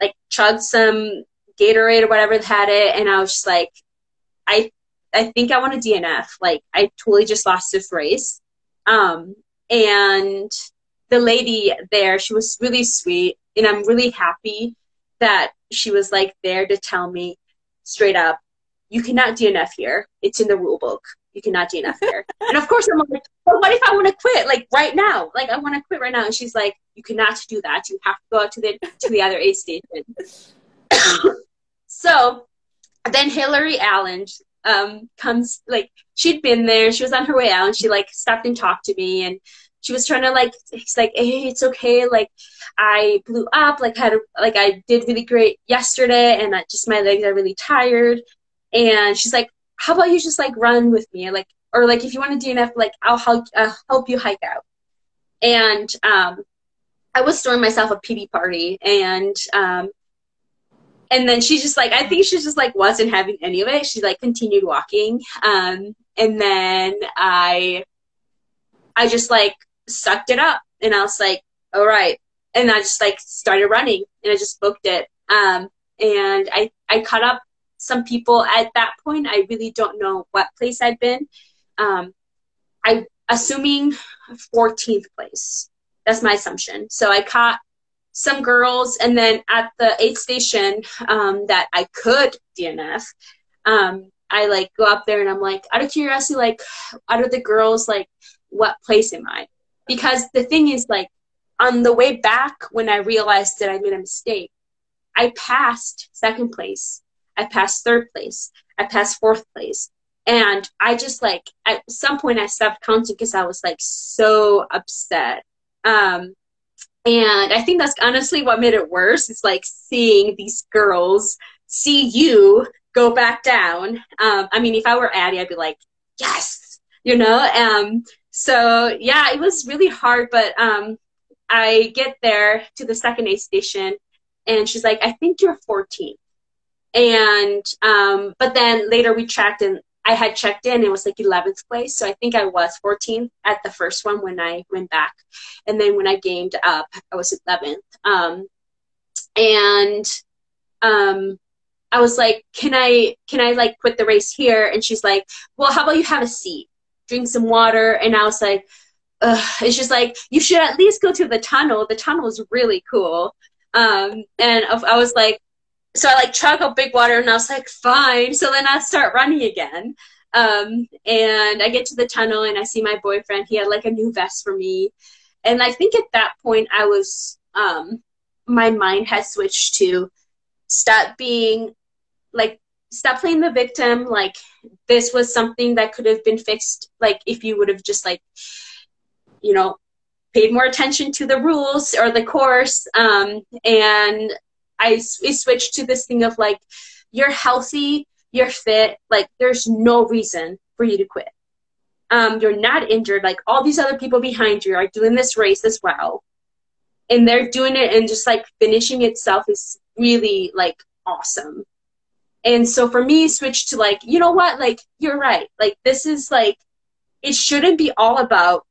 like chugged some Gatorade or whatever had it, and I was just like, I I think I want a DNF. Like I totally just lost this race. Um, and the lady there, she was really sweet, and I'm really happy that she was like there to tell me straight up, you cannot DNF here. It's in the rule book. You cannot DNF here. and of course, I'm like, well, what if I want to quit? Like right now, like I want to quit right now. And she's like, you cannot do that. You have to go out to the to the other aid station. so then Hillary Allen um, comes like she'd been there. She was on her way out, and she like stopped and talked to me and she was trying to like he's like hey it's okay. Like i blew up. Like had a, like i did really great yesterday and I, just my legs are really tired. And she's like how about you just like run with me? Like or like if you want to dnf like i'll help I'll help you hike out. And um i was throwing myself a pity party and um and then she just like i think she just like wasn't having any of it she like continued walking um and then i i just like sucked it up and I was like, all right. And I just like started running and I just booked it. Um, and I, I caught up some people at that point. I really don't know what place I'd been. Um, I assuming 14th place. That's my assumption. So I caught some girls, and then at the aid station um, that I could DNF, um, I like go up there and I'm like, out of curiosity, like, out of the girls, like, what place am I? Because the thing is, like, on the way back, when I realized that I made a mistake, I passed second place. I passed third place. I passed fourth place. And I just like, at some point, I stopped counting because I was like so upset. Um, and I think that's honestly what made it worse. It's like seeing these girls see you go back down. Um, I mean, if I were Addie, I'd be like, yes, you know? Um, so yeah, it was really hard, but um, I get there to the second aid station, and she's like, "I think you're 14." And um, but then later we checked, and I had checked in. It was like 11th place, so I think I was 14th at the first one when I went back, and then when I gained up, I was 11th. Um, and um, I was like, "Can I can I like quit the race here?" And she's like, "Well, how about you have a seat?" drink some water. And I was like, Ugh. it's just like, you should at least go to the tunnel. The tunnel is really cool. Um, and I was like, so I like chug a big water and I was like, fine. So then I start running again. Um, and I get to the tunnel and I see my boyfriend. He had like a new vest for me. And I think at that point I was, um, my mind had switched to stop being like stop playing the victim like this was something that could have been fixed like if you would have just like you know paid more attention to the rules or the course um, and I, I switched to this thing of like you're healthy you're fit like there's no reason for you to quit um, you're not injured. Like all these other people behind you are doing this race as well. And they're doing it and just like finishing itself is really like awesome. And so for me, switch to like, you know what? Like, you're right. Like, this is like, it shouldn't be all about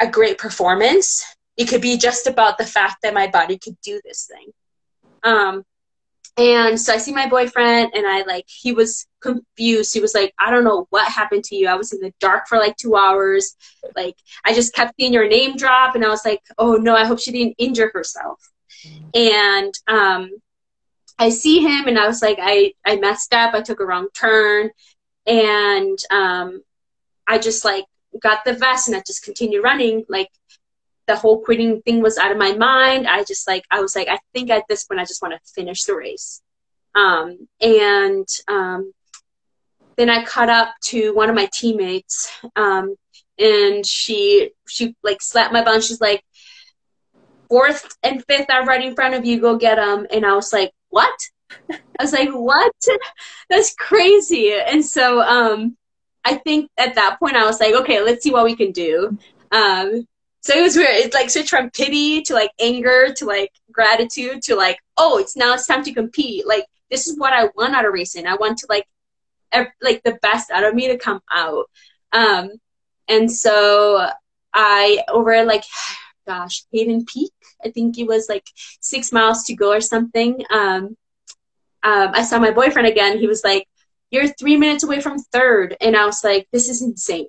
a great performance. It could be just about the fact that my body could do this thing. Um, and so I see my boyfriend and I like, he was confused. He was like, I don't know what happened to you. I was in the dark for like two hours. Like, I just kept seeing your name drop and I was like, oh no, I hope she didn't injure herself. And, um, I see him and I was like, I, I messed up. I took a wrong turn. And, um, I just like got the vest and I just continued running. Like, the whole quitting thing was out of my mind. I just like I was like I think at this point I just want to finish the race. Um, and um, then I caught up to one of my teammates, um, and she she like slapped my bum. She's like, fourth and fifth are right in front of you. Go get them. And I was like, what? I was like, what? That's crazy. And so um, I think at that point I was like, okay, let's see what we can do. Um, so it was weird. It's like switch from pity to like anger to like gratitude to like, oh, it's now it's time to compete. Like this is what I want out of racing. I want to like, ev- like the best out of me to come out. Um, and so I over like, gosh, Hidden Peak. I think it was like six miles to go or something. Um, um, I saw my boyfriend again. He was like, "You're three minutes away from third. and I was like, "This is insane."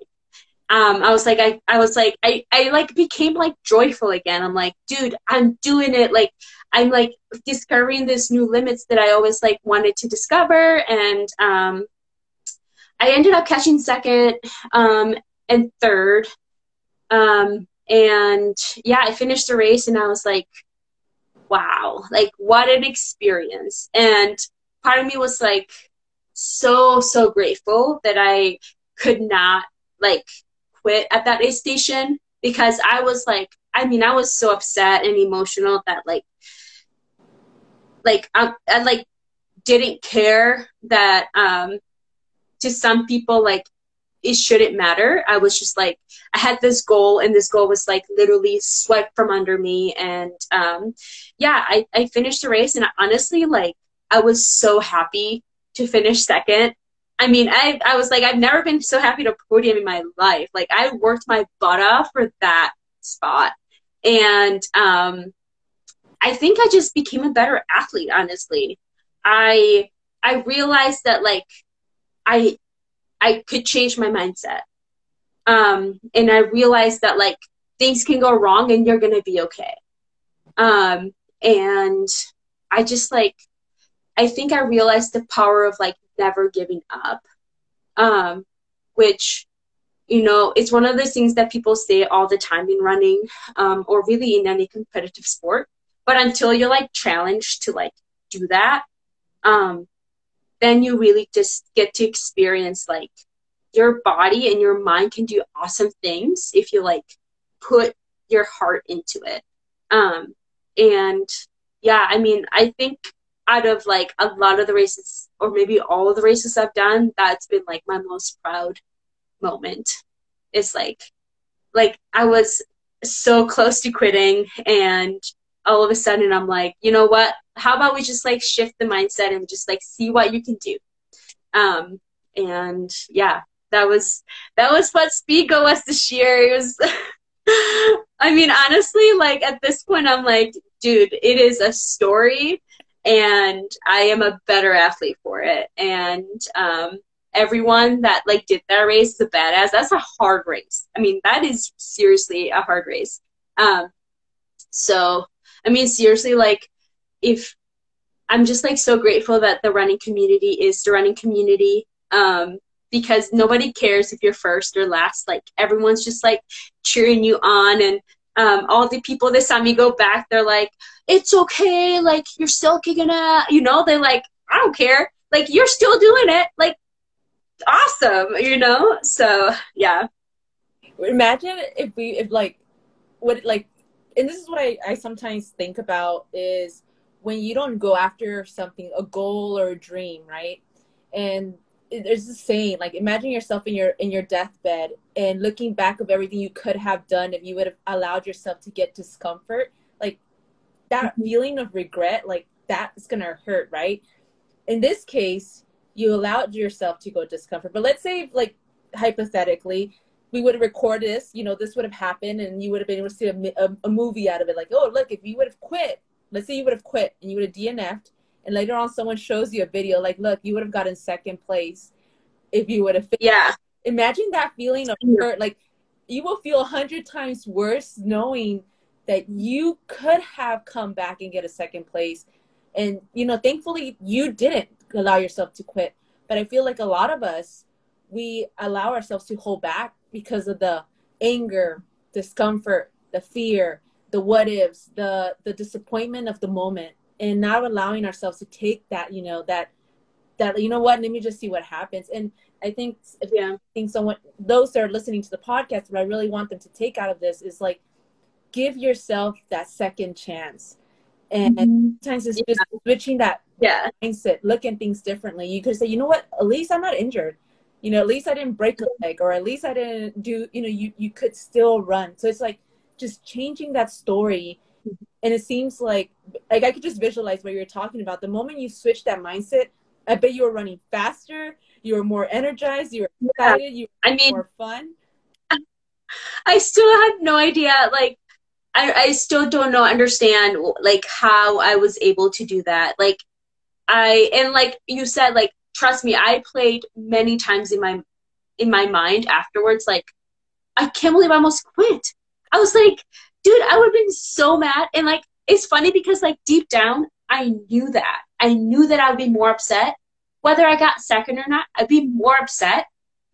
Um, I was like, I, I was like, I, I like became like joyful again. I'm like, dude, I'm doing it. Like, I'm like discovering this new limits that I always like wanted to discover. And, um, I ended up catching second, um, and third. Um, and yeah, I finished the race and I was like, wow, like what an experience. And part of me was like, so, so grateful that I could not like quit at that aid station because I was like, I mean, I was so upset and emotional that like, like I, I like didn't care that um, to some people like it shouldn't matter. I was just like, I had this goal, and this goal was like literally swept from under me. And um, yeah, I, I finished the race, and honestly, like, I was so happy to finish second. I mean, I, I was like, I've never been so happy to podium in my life. Like, I worked my butt off for that spot. And um, I think I just became a better athlete, honestly. I I realized that like I I could change my mindset. Um, and I realized that like things can go wrong and you're gonna be okay. Um, and I just like I think I realized the power of like never giving up. Um, which, you know, it's one of those things that people say all the time in running, um, or really in any competitive sport. But until you're like challenged to like do that, um, then you really just get to experience like your body and your mind can do awesome things if you like put your heart into it. Um, and yeah, I mean, I think out of like a lot of the races or maybe all of the races I've done, that's been like my most proud moment. It's like like I was so close to quitting and all of a sudden I'm like, you know what? How about we just like shift the mindset and just like see what you can do. Um and yeah, that was that was what Speedgoat was this year. It was I mean honestly like at this point I'm like, dude, it is a story and I am a better athlete for it. And um, everyone that like did that race is a badass. That's a hard race. I mean, that is seriously a hard race. Um, so, I mean, seriously, like if I'm just like so grateful that the running community is the running community. Um, because nobody cares if you're first or last. Like everyone's just like cheering you on and um, all the people this time you go back, they're like, it's okay. Like you're still kicking it. You know, they're like, I don't care. Like you're still doing it. Like awesome. You know. So yeah. Imagine if we if like what like and this is what I, I sometimes think about is when you don't go after something a goal or a dream right and there's this saying like imagine yourself in your in your deathbed and looking back of everything you could have done if you would have allowed yourself to get discomfort. Like that mm-hmm. feeling of regret like that's gonna hurt right? In this case you allowed yourself to go discomfort. But let's say like hypothetically we would have recorded this you know this would have happened and you would have been able to see a, a, a movie out of it. Like oh look if you would have quit let's say you would have quit and you would have dnf'd and later on someone shows you a video like look you would have gotten second place if you would have finished." yeah. Imagine that feeling of mm-hmm. hurt like you will feel a hundred times worse knowing that you could have come back and get a second place. And you know thankfully you didn't allow yourself to quit. But i feel like a lot of us we allow ourselves to hold back because of the anger discomfort the fear the what ifs the the disappointment of the moment and not allowing ourselves to take that you know that that you know what let me just see what happens. And i think yeah. I think someone those that are listening to the podcast what i really want them to take out of this is like give yourself that second chance. And mm-hmm. sometimes it's yeah. just switching that yeah. mindset looking things differently. You could say you know what? At least i'm not injured. You know at least i didn't break a leg or at least i didn't do you know you you could still run. So it's like just changing that story and it seems like like I could just visualize what you're talking about. The moment you switch that mindset, I bet you were running faster, you were more energized, you were excited, you were I mean, more fun. I still had no idea like I, I still don't know understand like how I was able to do that. Like I and like you said, like trust me, I played many times in my in my mind afterwards, like I can't believe I almost quit. I was like, dude, I would have been so mad. And like, it's funny because like deep down, I knew that. I knew that I would be more upset. Whether I got second or not, I'd be more upset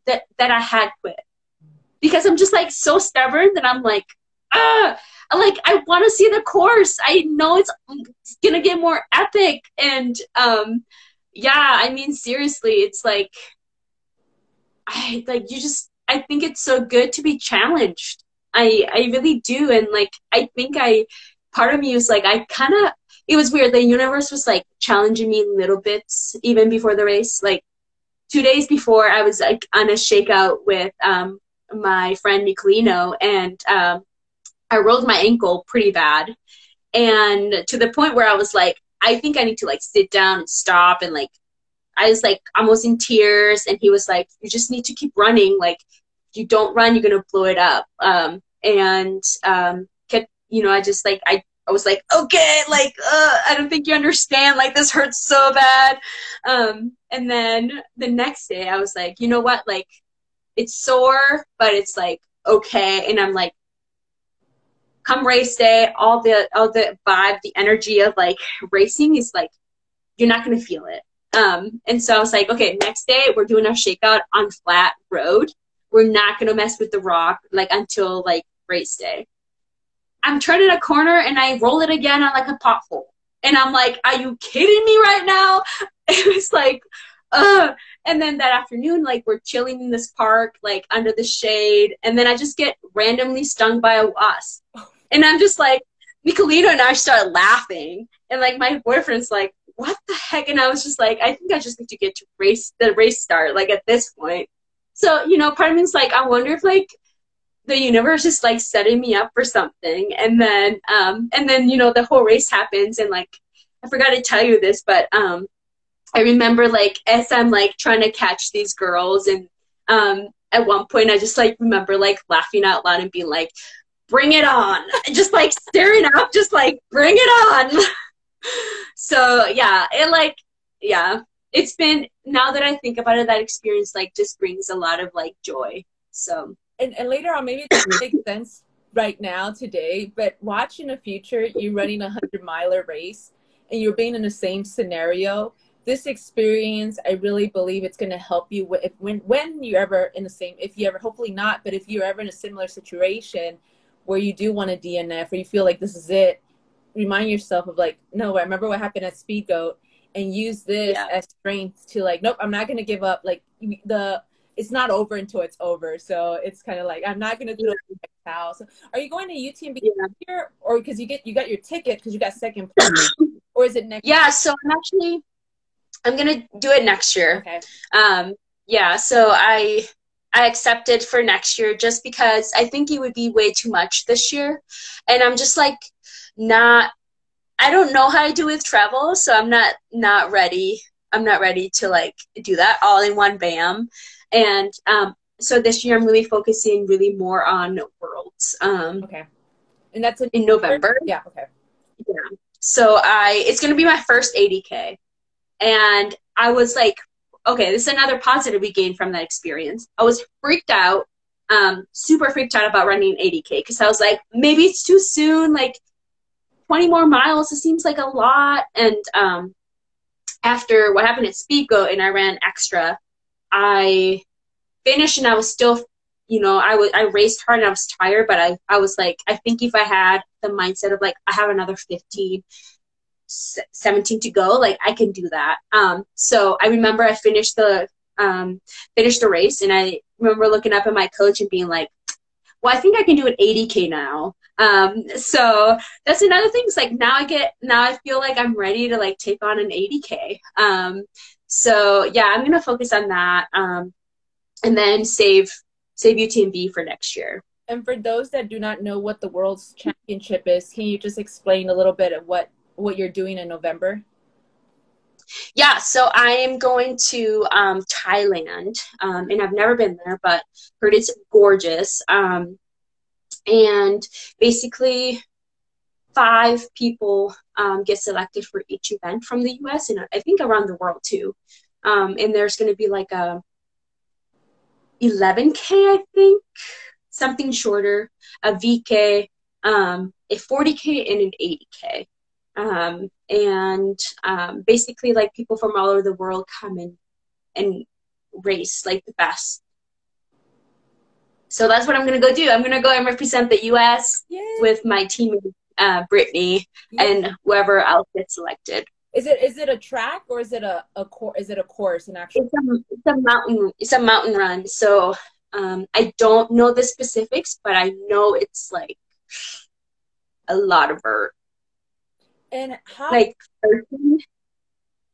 that, that I had quit. Because I'm just like so stubborn that I'm like, ah, like I want to see the course. I know it's, it's gonna get more epic. And um, yeah, I mean seriously, it's like, I like you just. I think it's so good to be challenged I I really do, and like I think I part of me was like I kind of it was weird. The universe was like challenging me in little bits even before the race. Like two days before, I was like on a shakeout with um, my friend Nicolino, and um, I rolled my ankle pretty bad, and to the point where I was like, I think I need to like sit down and stop and like I was like almost in tears, and he was like, "You just need to keep running. Like you don't run, you're gonna blow it up. Um, and um, kept, you know, I just like I I was like, okay, like uh, I don't think you understand. Like this hurts so bad. Um, and then the next day, I was like, you know what? Like it's sore, but it's like okay. And I'm like, come race day, all the all the vibe, the energy of like racing is like you're not gonna feel it. Um, and so I was like, okay, next day we're doing our shakeout on flat road we're not gonna mess with the rock like until like race day. I'm turning a corner and I roll it again on like a pothole. And I'm like, are you kidding me right now? It was like, uh and then that afternoon, like we're chilling in this park, like under the shade, and then I just get randomly stung by a wasp. And I'm just like, Nicolino and I start laughing. And like my boyfriend's like, what the heck? And I was just like, I think I just need to get to race the race start, like at this point. So, you know, part of me is like, I wonder if like the universe is like setting me up for something. And then, um, and then, you know, the whole race happens and like, I forgot to tell you this, but, um, I remember like as I'm like trying to catch these girls and, um, at one point I just like remember like laughing out loud and being like, bring it on. just like staring up, just like bring it on. so yeah, it like, yeah, it's been now that I think about it, that experience like just brings a lot of like joy. So and, and later on, maybe it doesn't make sense right now today, but watch in the future you running a hundred miler race and you're being in the same scenario. This experience, I really believe it's going to help you if when when you're ever in the same, if you ever, hopefully not, but if you're ever in a similar situation where you do want a DNF or you feel like this is it, remind yourself of like, no, I remember what happened at Speedgoat and use this yeah. as strength to like nope i'm not going to give up like the it's not over until it's over so it's kind of like i'm not going to do it house are you going to utmb yeah. here or because you get you got your ticket because you got second place or is it next yeah year? so i'm actually i'm going to do it next year okay. um yeah, so I I accepted for next year just because I think it would be way too much this year. And I'm just like not I don't know how to do with travel, so I'm not not ready. I'm not ready to like do that all in one bam. And um so this year I'm really focusing really more on worlds. Um Okay. And that's in, in November. Yeah, okay. Yeah. So I it's gonna be my first 80K. And I was like okay, this is another positive we gained from that experience. I was freaked out, um, super freaked out about running 80K because I was like, maybe it's too soon. Like 20 more miles, it seems like a lot. And um, after what happened at Speedgoat and I ran extra, I finished and I was still, you know, I was I raced hard and I was tired, but I, I was like, I think if I had the mindset of like, I have another 15, 17 to go like i can do that. Um so i remember i finished the um finished the race and i remember looking up at my coach and being like well i think i can do an 80k now. Um so that's another thing it's like now i get now i feel like i'm ready to like take on an 80k um so yeah i'm gonna focus on that um and then save save utmb for next year and for those that do not know what the world's championship is can you just explain a little bit of what what you're doing in November? Yeah, so I am going to um, Thailand, um, and I've never been there, but heard it's gorgeous. Um, and basically, five people um, get selected for each event from the U.S. and I think around the world too. Um, and there's going to be like a 11k, I think, something shorter, a VK, um, a 40k, and an 80k um, and um, basically like people from all over the world come in and race like the best so that's what i'm gonna go do i'm gonna go and represent the us Yay. with my team uh, brittany and whoever else gets selected. Is it is it a track or is it a, a cor- is it a course an actual? It's a, it's a mountain it's a mountain run. So um, i don't know the specifics but i know it's like a lot of vert. And how like 13,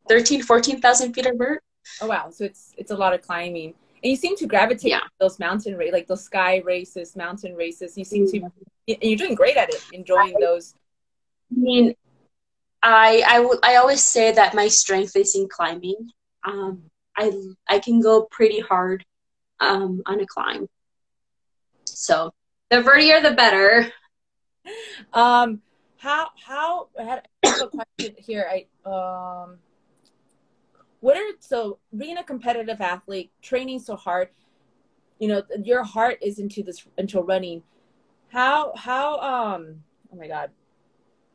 13 14,000 feet of vert. Oh wow, so it's it's a lot of climbing. And you seem to gravitate yeah. those mountain race, like those sky races, mountain races. You seem mm-hmm. to, and you're doing great at it, enjoying I, those. I mean, I I would I always say that my strength is in climbing. Um, I I can go pretty hard um, on a climb. So the vertier, the better. Um, how how I had a question here. I um, what are so being a competitive athlete, training so hard, you know, your heart is into this into running. How how um oh my god,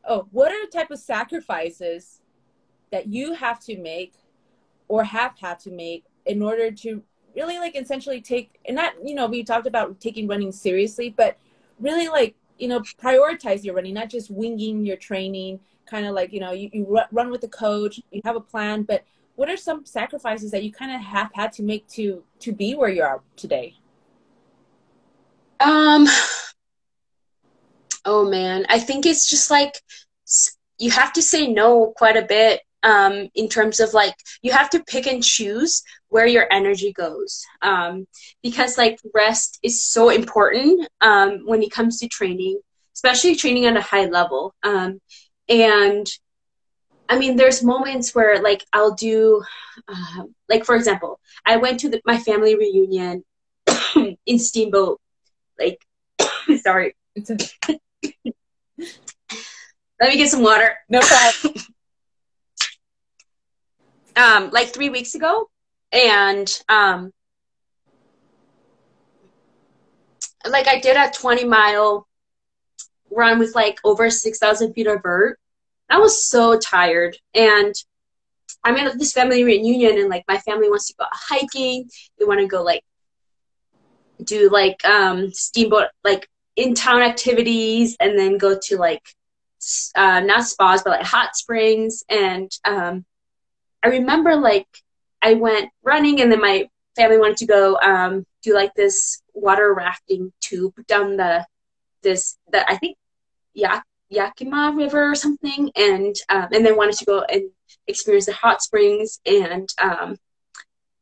oh what are the type of sacrifices that you have to make or have had to make in order to really like essentially take and not you know we talked about taking running seriously but really like you know prioritize your running not just winging your training kind of like you know you, you run with the coach you have a plan but what are some sacrifices that you kind of have had to make to to be where you are today? Um oh man. I think it's just like you have to say no quite a bit um, in terms of like you have to pick and choose where your energy goes. Um, because like rest is so important um, when it comes to training especially training at a high level. Um, and i mean there's moments where like i'll do uh, like for example i went to the, my family reunion in steamboat like sorry. Let me get some water. No problem. Um, like three weeks ago, and um, like I did a 20 mile run with like over 6,000 feet of vert. I was so tired, and I'm at this family reunion, and like my family wants to go hiking. They want to go like do like um, steamboat like in town activities, and then go to like uh, not spas but like hot springs and um, I remember like I went running and then my family wanted to go um, do like this water rafting tube down the this that I think Yak Yakima River or something, and um, and then wanted to go and experience the hot springs and um,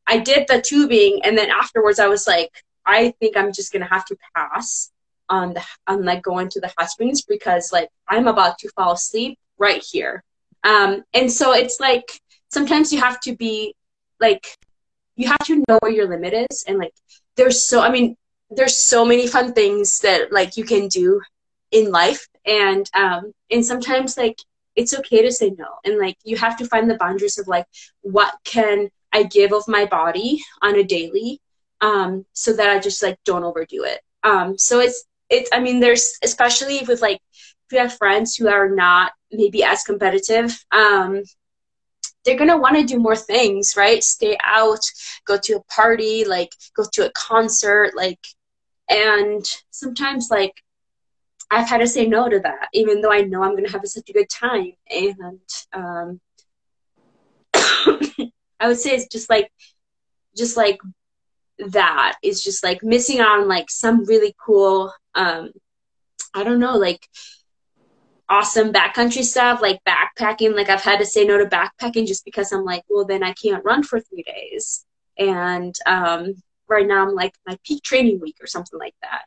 I did the tubing, and then afterwards, I was like, I think I'm just gonna have to pass on the on like going to the hot springs because like I'm about to fall asleep right here. Um, and so it's like sometimes you have to be like you have to know where your limit is and like there's so I mean there's so many fun things that like you can do in life and um and sometimes like it's okay to say no and like you have to find the boundaries of like what can I give of my body on a daily um so that I just like don't overdo it. Um so it's it's I mean there's especially with like if you have friends who are not maybe as competitive um they're gonna want to do more things, right? Stay out, go to a party, like go to a concert, like, and sometimes like I've had to say no to that, even though I know I'm gonna have such a good time. And um, I would say it's just like, just like that. It's just like missing out on like some really cool, um, I don't know, like awesome backcountry stuff like backpacking like i've had to say no to backpacking just because i'm like well then i can't run for three days and um, right now i'm like my peak training week or something like that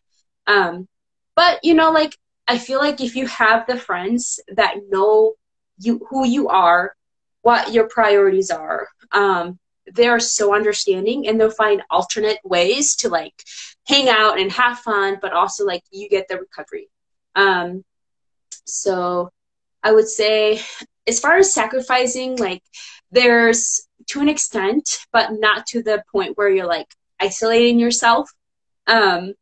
um, but you know like i feel like if you have the friends that know you who you are what your priorities are um, they're so understanding and they'll find alternate ways to like hang out and have fun but also like you get the recovery um, so I would say, as far as sacrificing, like there's to an extent, but not to the point where you're like isolating yourself. Um,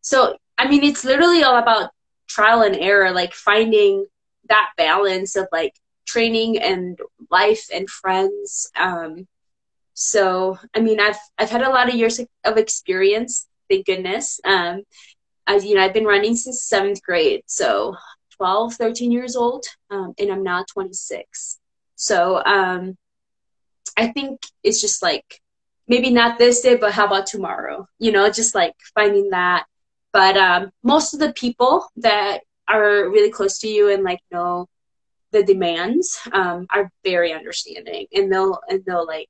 so I mean, it's literally all about trial and error, like finding that balance of like training and life and friends. Um, so I mean, I've I've had a lot of years of experience, thank goodness. Um, as you know, I've been running since seventh grade, so 12, 13 years old, um, and I'm now 26. So um, I think it's just like maybe not this day, but how about tomorrow? You know, just like finding that. But um, most of the people that are really close to you and like know the demands um, are very understanding, and they'll and they'll like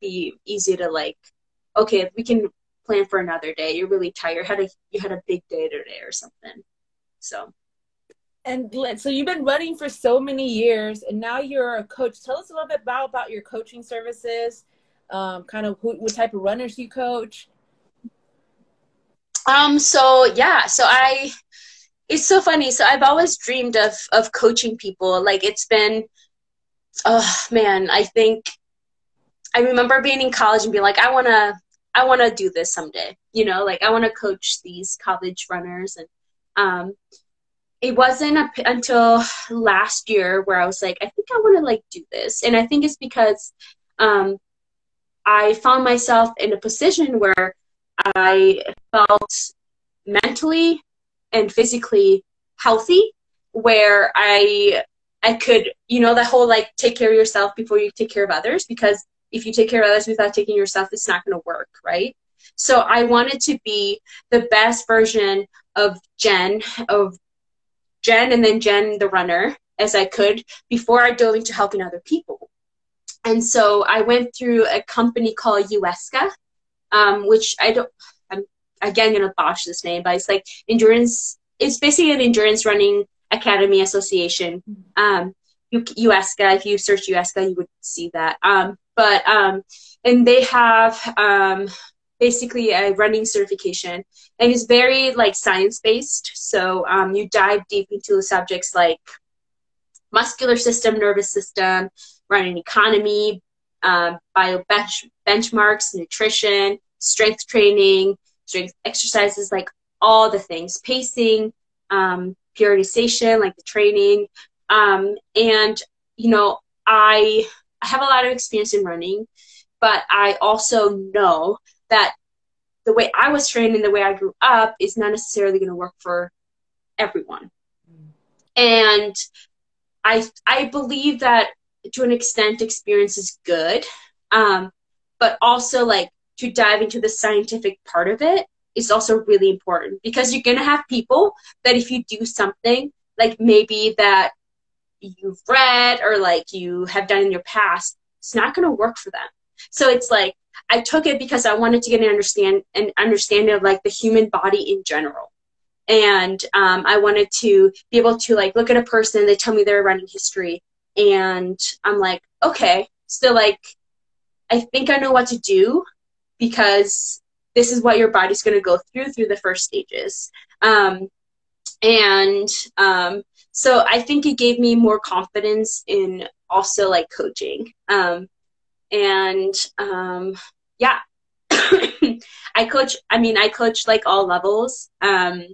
be easy to like. Okay, we can plan for another day. You're really tired. Had a you had a big day today or something. So and so you've been running for so many years, and now you're a coach. Tell us a little bit about about your coaching services, um, kind of who, what type of runners you coach. Um. So yeah. So I. It's so funny. So I've always dreamed of of coaching people. Like it's been. Oh man, I think. I remember being in college and being like, I wanna, I wanna do this someday. You know, like I wanna coach these college runners and. Um, it wasn't until last year where I was like, I think I want to like do this, and I think it's because um, I found myself in a position where I felt mentally and physically healthy, where I I could, you know, the whole like take care of yourself before you take care of others, because if you take care of others without taking yourself, it's not going to work, right? So I wanted to be the best version of Jen, of Jen and then Jen the runner as I could before I dove into helping other people. And so I went through a company called UESCA, um, which I don't, I'm again going to botch this name, but it's like endurance, it's basically an endurance running academy association. Um, UESCA, if you search USCA, you would see that. Um, but, um, and they have, um, basically a running certification and it's very like science based so um, you dive deep into the subjects like muscular system nervous system running economy um, bio benchmarks nutrition strength training strength exercises like all the things. Pacing um, periodization like the training. Um, and you know i i have a lot of experience in running but i also know that the way I was trained and the way I grew up is not necessarily going to work for everyone. And I I believe that to an extent experience is good, um, but also like to dive into the scientific part of it is also really important because you're gonna have people that if you do something like maybe that you've read or like you have done in your past, it's not gonna work for them. So it's like I took it because I wanted to get an understand an understanding of like the human body in general. And um, I wanted to be able to like look at a person, they tell me their running history, and I'm like, okay, so like I think I know what to do because this is what your body's going to go through through the first stages. Um, and um, so I think it gave me more confidence in also like coaching. Um, and um, yeah, I coach. I mean, I coach like all levels, um,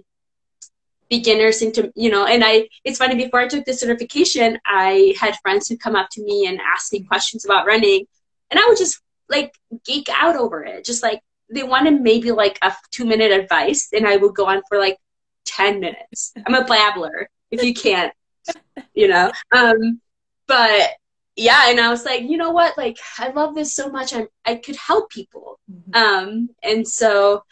beginners into you know. And I, it's funny. Before I took the certification, I had friends who come up to me and ask me questions about running, and I would just like geek out over it. Just like they wanted maybe like a two minute advice, and I would go on for like ten minutes. I'm a babbler. If you can't, you know. Um, but yeah, and I was like, you know what? Like, I love this so much. I I could help people. Mm-hmm. Um, and so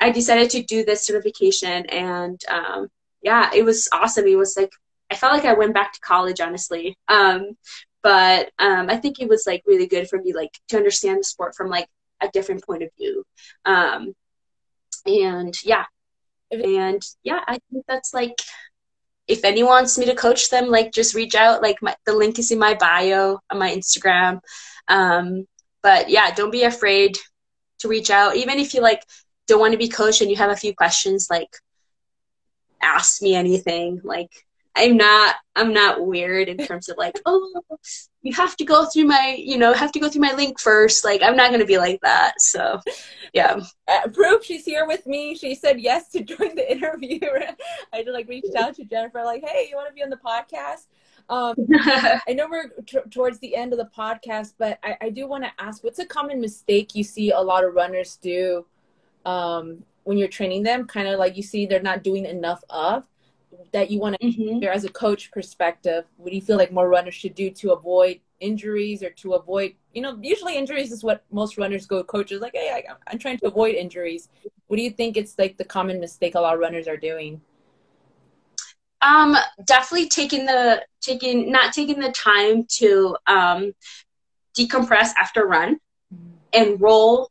I decided to do this certification, and um, yeah, it was awesome. It was like I felt like I went back to college, honestly. Um, but um, I think it was like really good for me, like to understand the sport from like a different point of view. Um, and yeah, and yeah, I think that's like if anyone wants me to coach them, like just reach out. Like my, the link is in my bio on my Instagram. Um, but yeah, don't be afraid to reach out. Even if you like don't want to be coached and you have a few questions, like ask me anything. Like I'm not I'm not weird in terms of like, oh, you have to go through my, you know, have to go through my link first. Like I'm not gonna be like that. So, yeah. Uh, proof she's here with me. She said yes to join the interview. I just like reached out to Jennifer, like, hey, you want to be on the podcast? Um, I know we're t- towards the end of the podcast, but I, I do want to ask, what's a common mistake you see a lot of runners do um, when you're training them? Kind of like you see they're not doing enough of that you want to mm-hmm. share as a coach perspective? What do you feel like more runners should do to avoid injuries or to avoid, you know, usually injuries is what most runners go coaches like, hey, I, I'm trying to avoid injuries. What do you think it's like the common mistake a lot of runners are doing? Um, definitely taking the taking not taking the time to um, decompress after run mm-hmm. and roll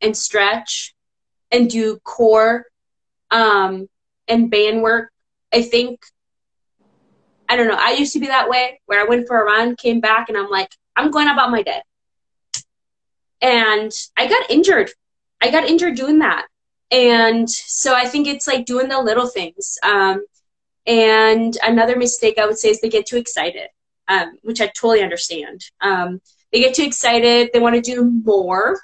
and stretch and do core um, and band work I think I don't know. I used to be that way where I went for a run, came back, and I'm like, I'm going about my day. And I got injured. I got injured doing that. And so I think it's like doing the little things. Um, and another mistake I would say is they get too excited, um, which I totally understand. Um, they get too excited. They want to do more.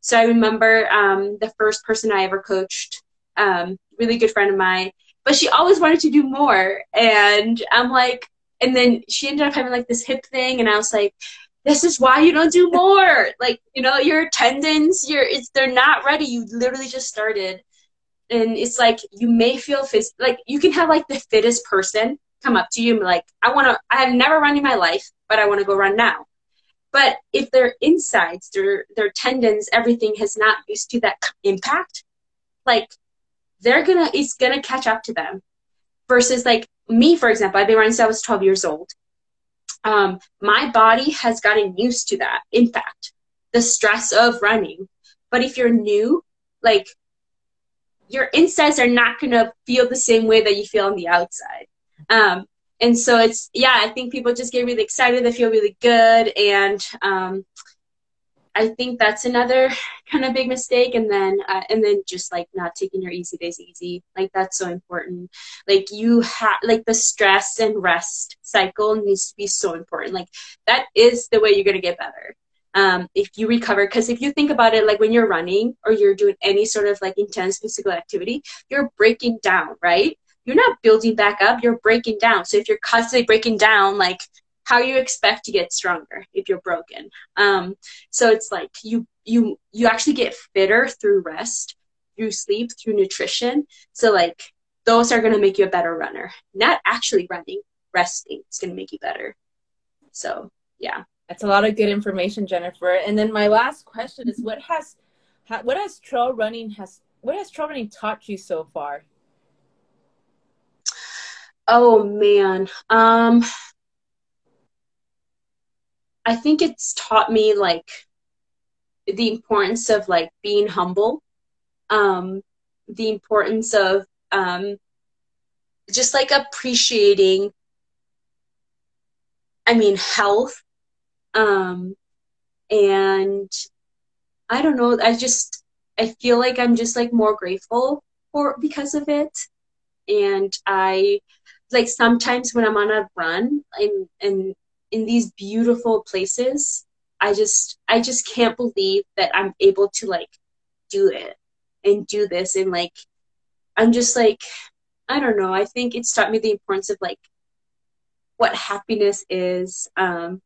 So I remember um, the first person I ever coached, um, really good friend of mine but she always wanted to do more. And I'm like, and then she ended up having like this hip thing, and I was like, this is why you don't do more. like, you know, your tendons, your it's they're not ready. You literally just started. And it's like you may feel phys- like you can have like the fittest person come up to you and be like, I wanna I have never run in my life, but I wanna go run now. But if their insides, their their tendons, everything has not used to that impact, like they're gonna it's gonna catch up to them. Versus like me, for example, I've been running since I was 12 years old. Um, my body has gotten used to that. In fact, the stress of running. But if you're new, like your insides are not gonna feel the same way that you feel on the outside. Um, and so it's yeah, I think people just get really excited. They feel really good, and um, I think that's another kind of big mistake. And then, uh, and then just like not taking your easy days easy. Like that's so important. Like you have, like the stress and rest cycle needs to be so important. Like that is the way you're going to get better. Um, if you recover, because if you think about it, like when you're running or you're doing any sort of like intense physical activity, you're breaking down, right? You're not building back up, you're breaking down. So if you're constantly breaking down, like how you expect to get stronger if you're broken. Um, so it's like you you you actually get fitter through rest through sleep through nutrition. So like those are going to make you a better runner. Not actually running resting is going to make you better. So yeah. That's a lot of good information jennifer. And then my last question is what has what has trail running has what has trail running taught you so far? Oh man. Um I think it's taught me like the importance of like being humble, um, the importance of um, just like appreciating. I mean, health, um, and I don't know. I just I feel like I'm just like more grateful for because of it, and I like sometimes when I'm on a run and and in these beautiful places, I just I just can't believe that I'm able to like do it and do this and like I'm just like I don't know. I think it's taught me the importance of like what happiness is um,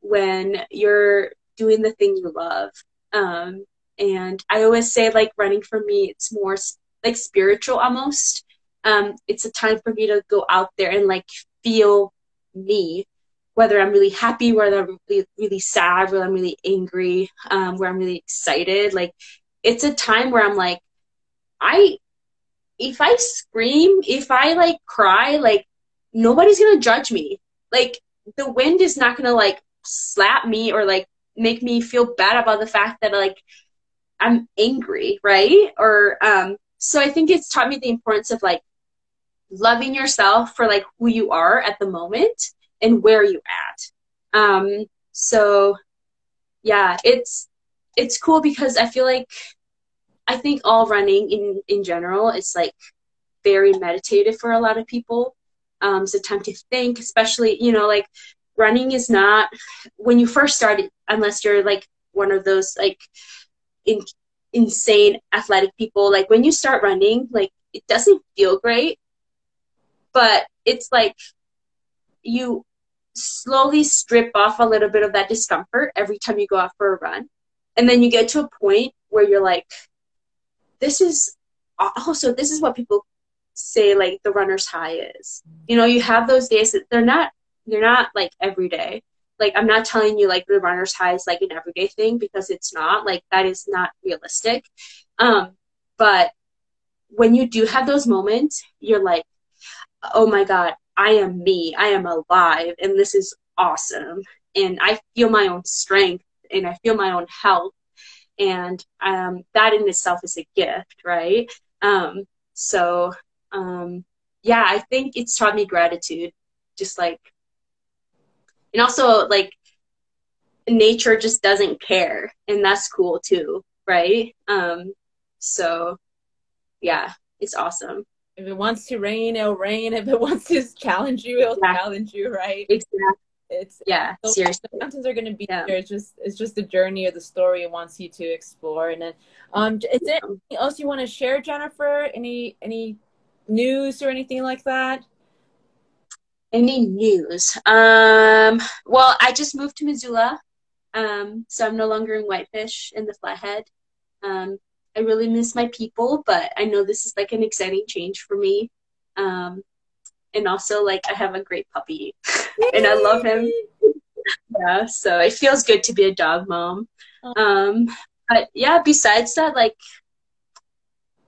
when you're doing the thing you love. Um, and I always say like running for me, it's more like spiritual almost um, it's a time for me to go out there and like feel me whether i'm really happy whether i'm really, really sad whether i'm really angry um, where i'm really excited like it's a time where i'm like i if i scream if i like cry like nobody's gonna judge me. Like the wind is not gonna like slap me or like make me feel bad about the fact that like i'm angry right? Or um so i think it's taught me the importance of like loving yourself for like who you are at the moment and where you at. Um, so yeah, it's it's cool because I feel like I think all running in in general is like very meditative for a lot of people. Um, it's a time to think, especially you know like running is not when you first started unless you're like one of those like in, insane athletic people like when you start running like it doesn't feel great but it's like you slowly strip off a little bit of that discomfort every time you go out for a run. And then you get to a point where you're like, this is also, this is what people say like the runner's high is. You know, you have those days that they're not, they're not like every day. Like, I'm not telling you like the runner's high is like an everyday thing because it's not. Like, that is not realistic. Um, but when you do have those moments, you're like, oh my God, I am me. I am alive. And this is awesome. And I feel my own strength and I feel my own health. And um, that in itself is a gift, right? Um, so, um, yeah, I think it's taught me gratitude. Just like, and also like, nature just doesn't care. And that's cool too, right? Um, so, yeah, it's awesome if it wants to rain, it'll rain. If it wants to challenge you, it'll yeah. challenge you, right? Exactly. It's yeah, so seriously. The mountains are going to be yeah. there. It's just it's just the journey or the story it wants you to explore. And then, um, is there anything else you want to share, Jennifer? Any any news or anything like that? Any news? Um, well, I just moved to Missoula, um, so I'm no longer in Whitefish in the Flathead. Um, I really miss my people, but I know this is like an exciting change for me. Um, and also, like, I have a great puppy and I love him. yeah, so it feels good to be a dog mom. Um, but yeah, besides that, like,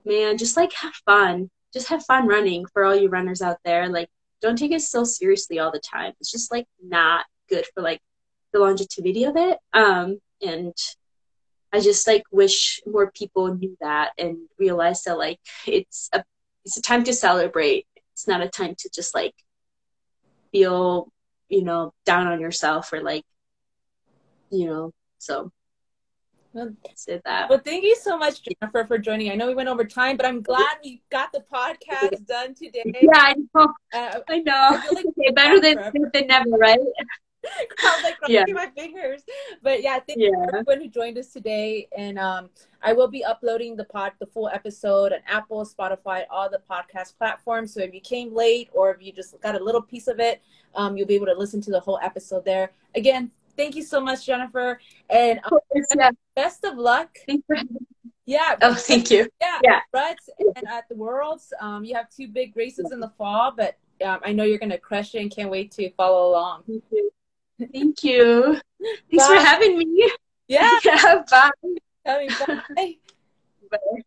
man, just like have fun. Just have fun running for all you runners out there. Like, don't take it so seriously all the time. It's just like not good for like the longevity of it. Um, and I just like wish more people knew that and realized that like it's a it's a time to celebrate. It's not a time to just like feel, you know, down on yourself or like you know, so well, say that. Well, thank you so much, Jennifer, for joining. I know we went over time, but I'm glad we got the podcast done today. Yeah, I know. Uh, I know. Like okay, better than, than never, right? I was like yeah. my fingers. But yeah, thank yeah. you everyone who joined us today. And um, I will be uploading the pod, the full episode on Apple, Spotify, all the podcast platforms. So if you came late or if you just got a little piece of it, um, you'll be able to listen to the whole episode there. Again, thank you so much, Jennifer. And um, yeah. best of luck. Yeah. Oh, thank you. Yeah. Yeah. Ruts and at the Worlds, um, you have two big races in the fall, but um, I know you're going to crush it and can't wait to follow along. Thank you. Thanks bye. for having me. Yeah. yeah bye. Bye. bye.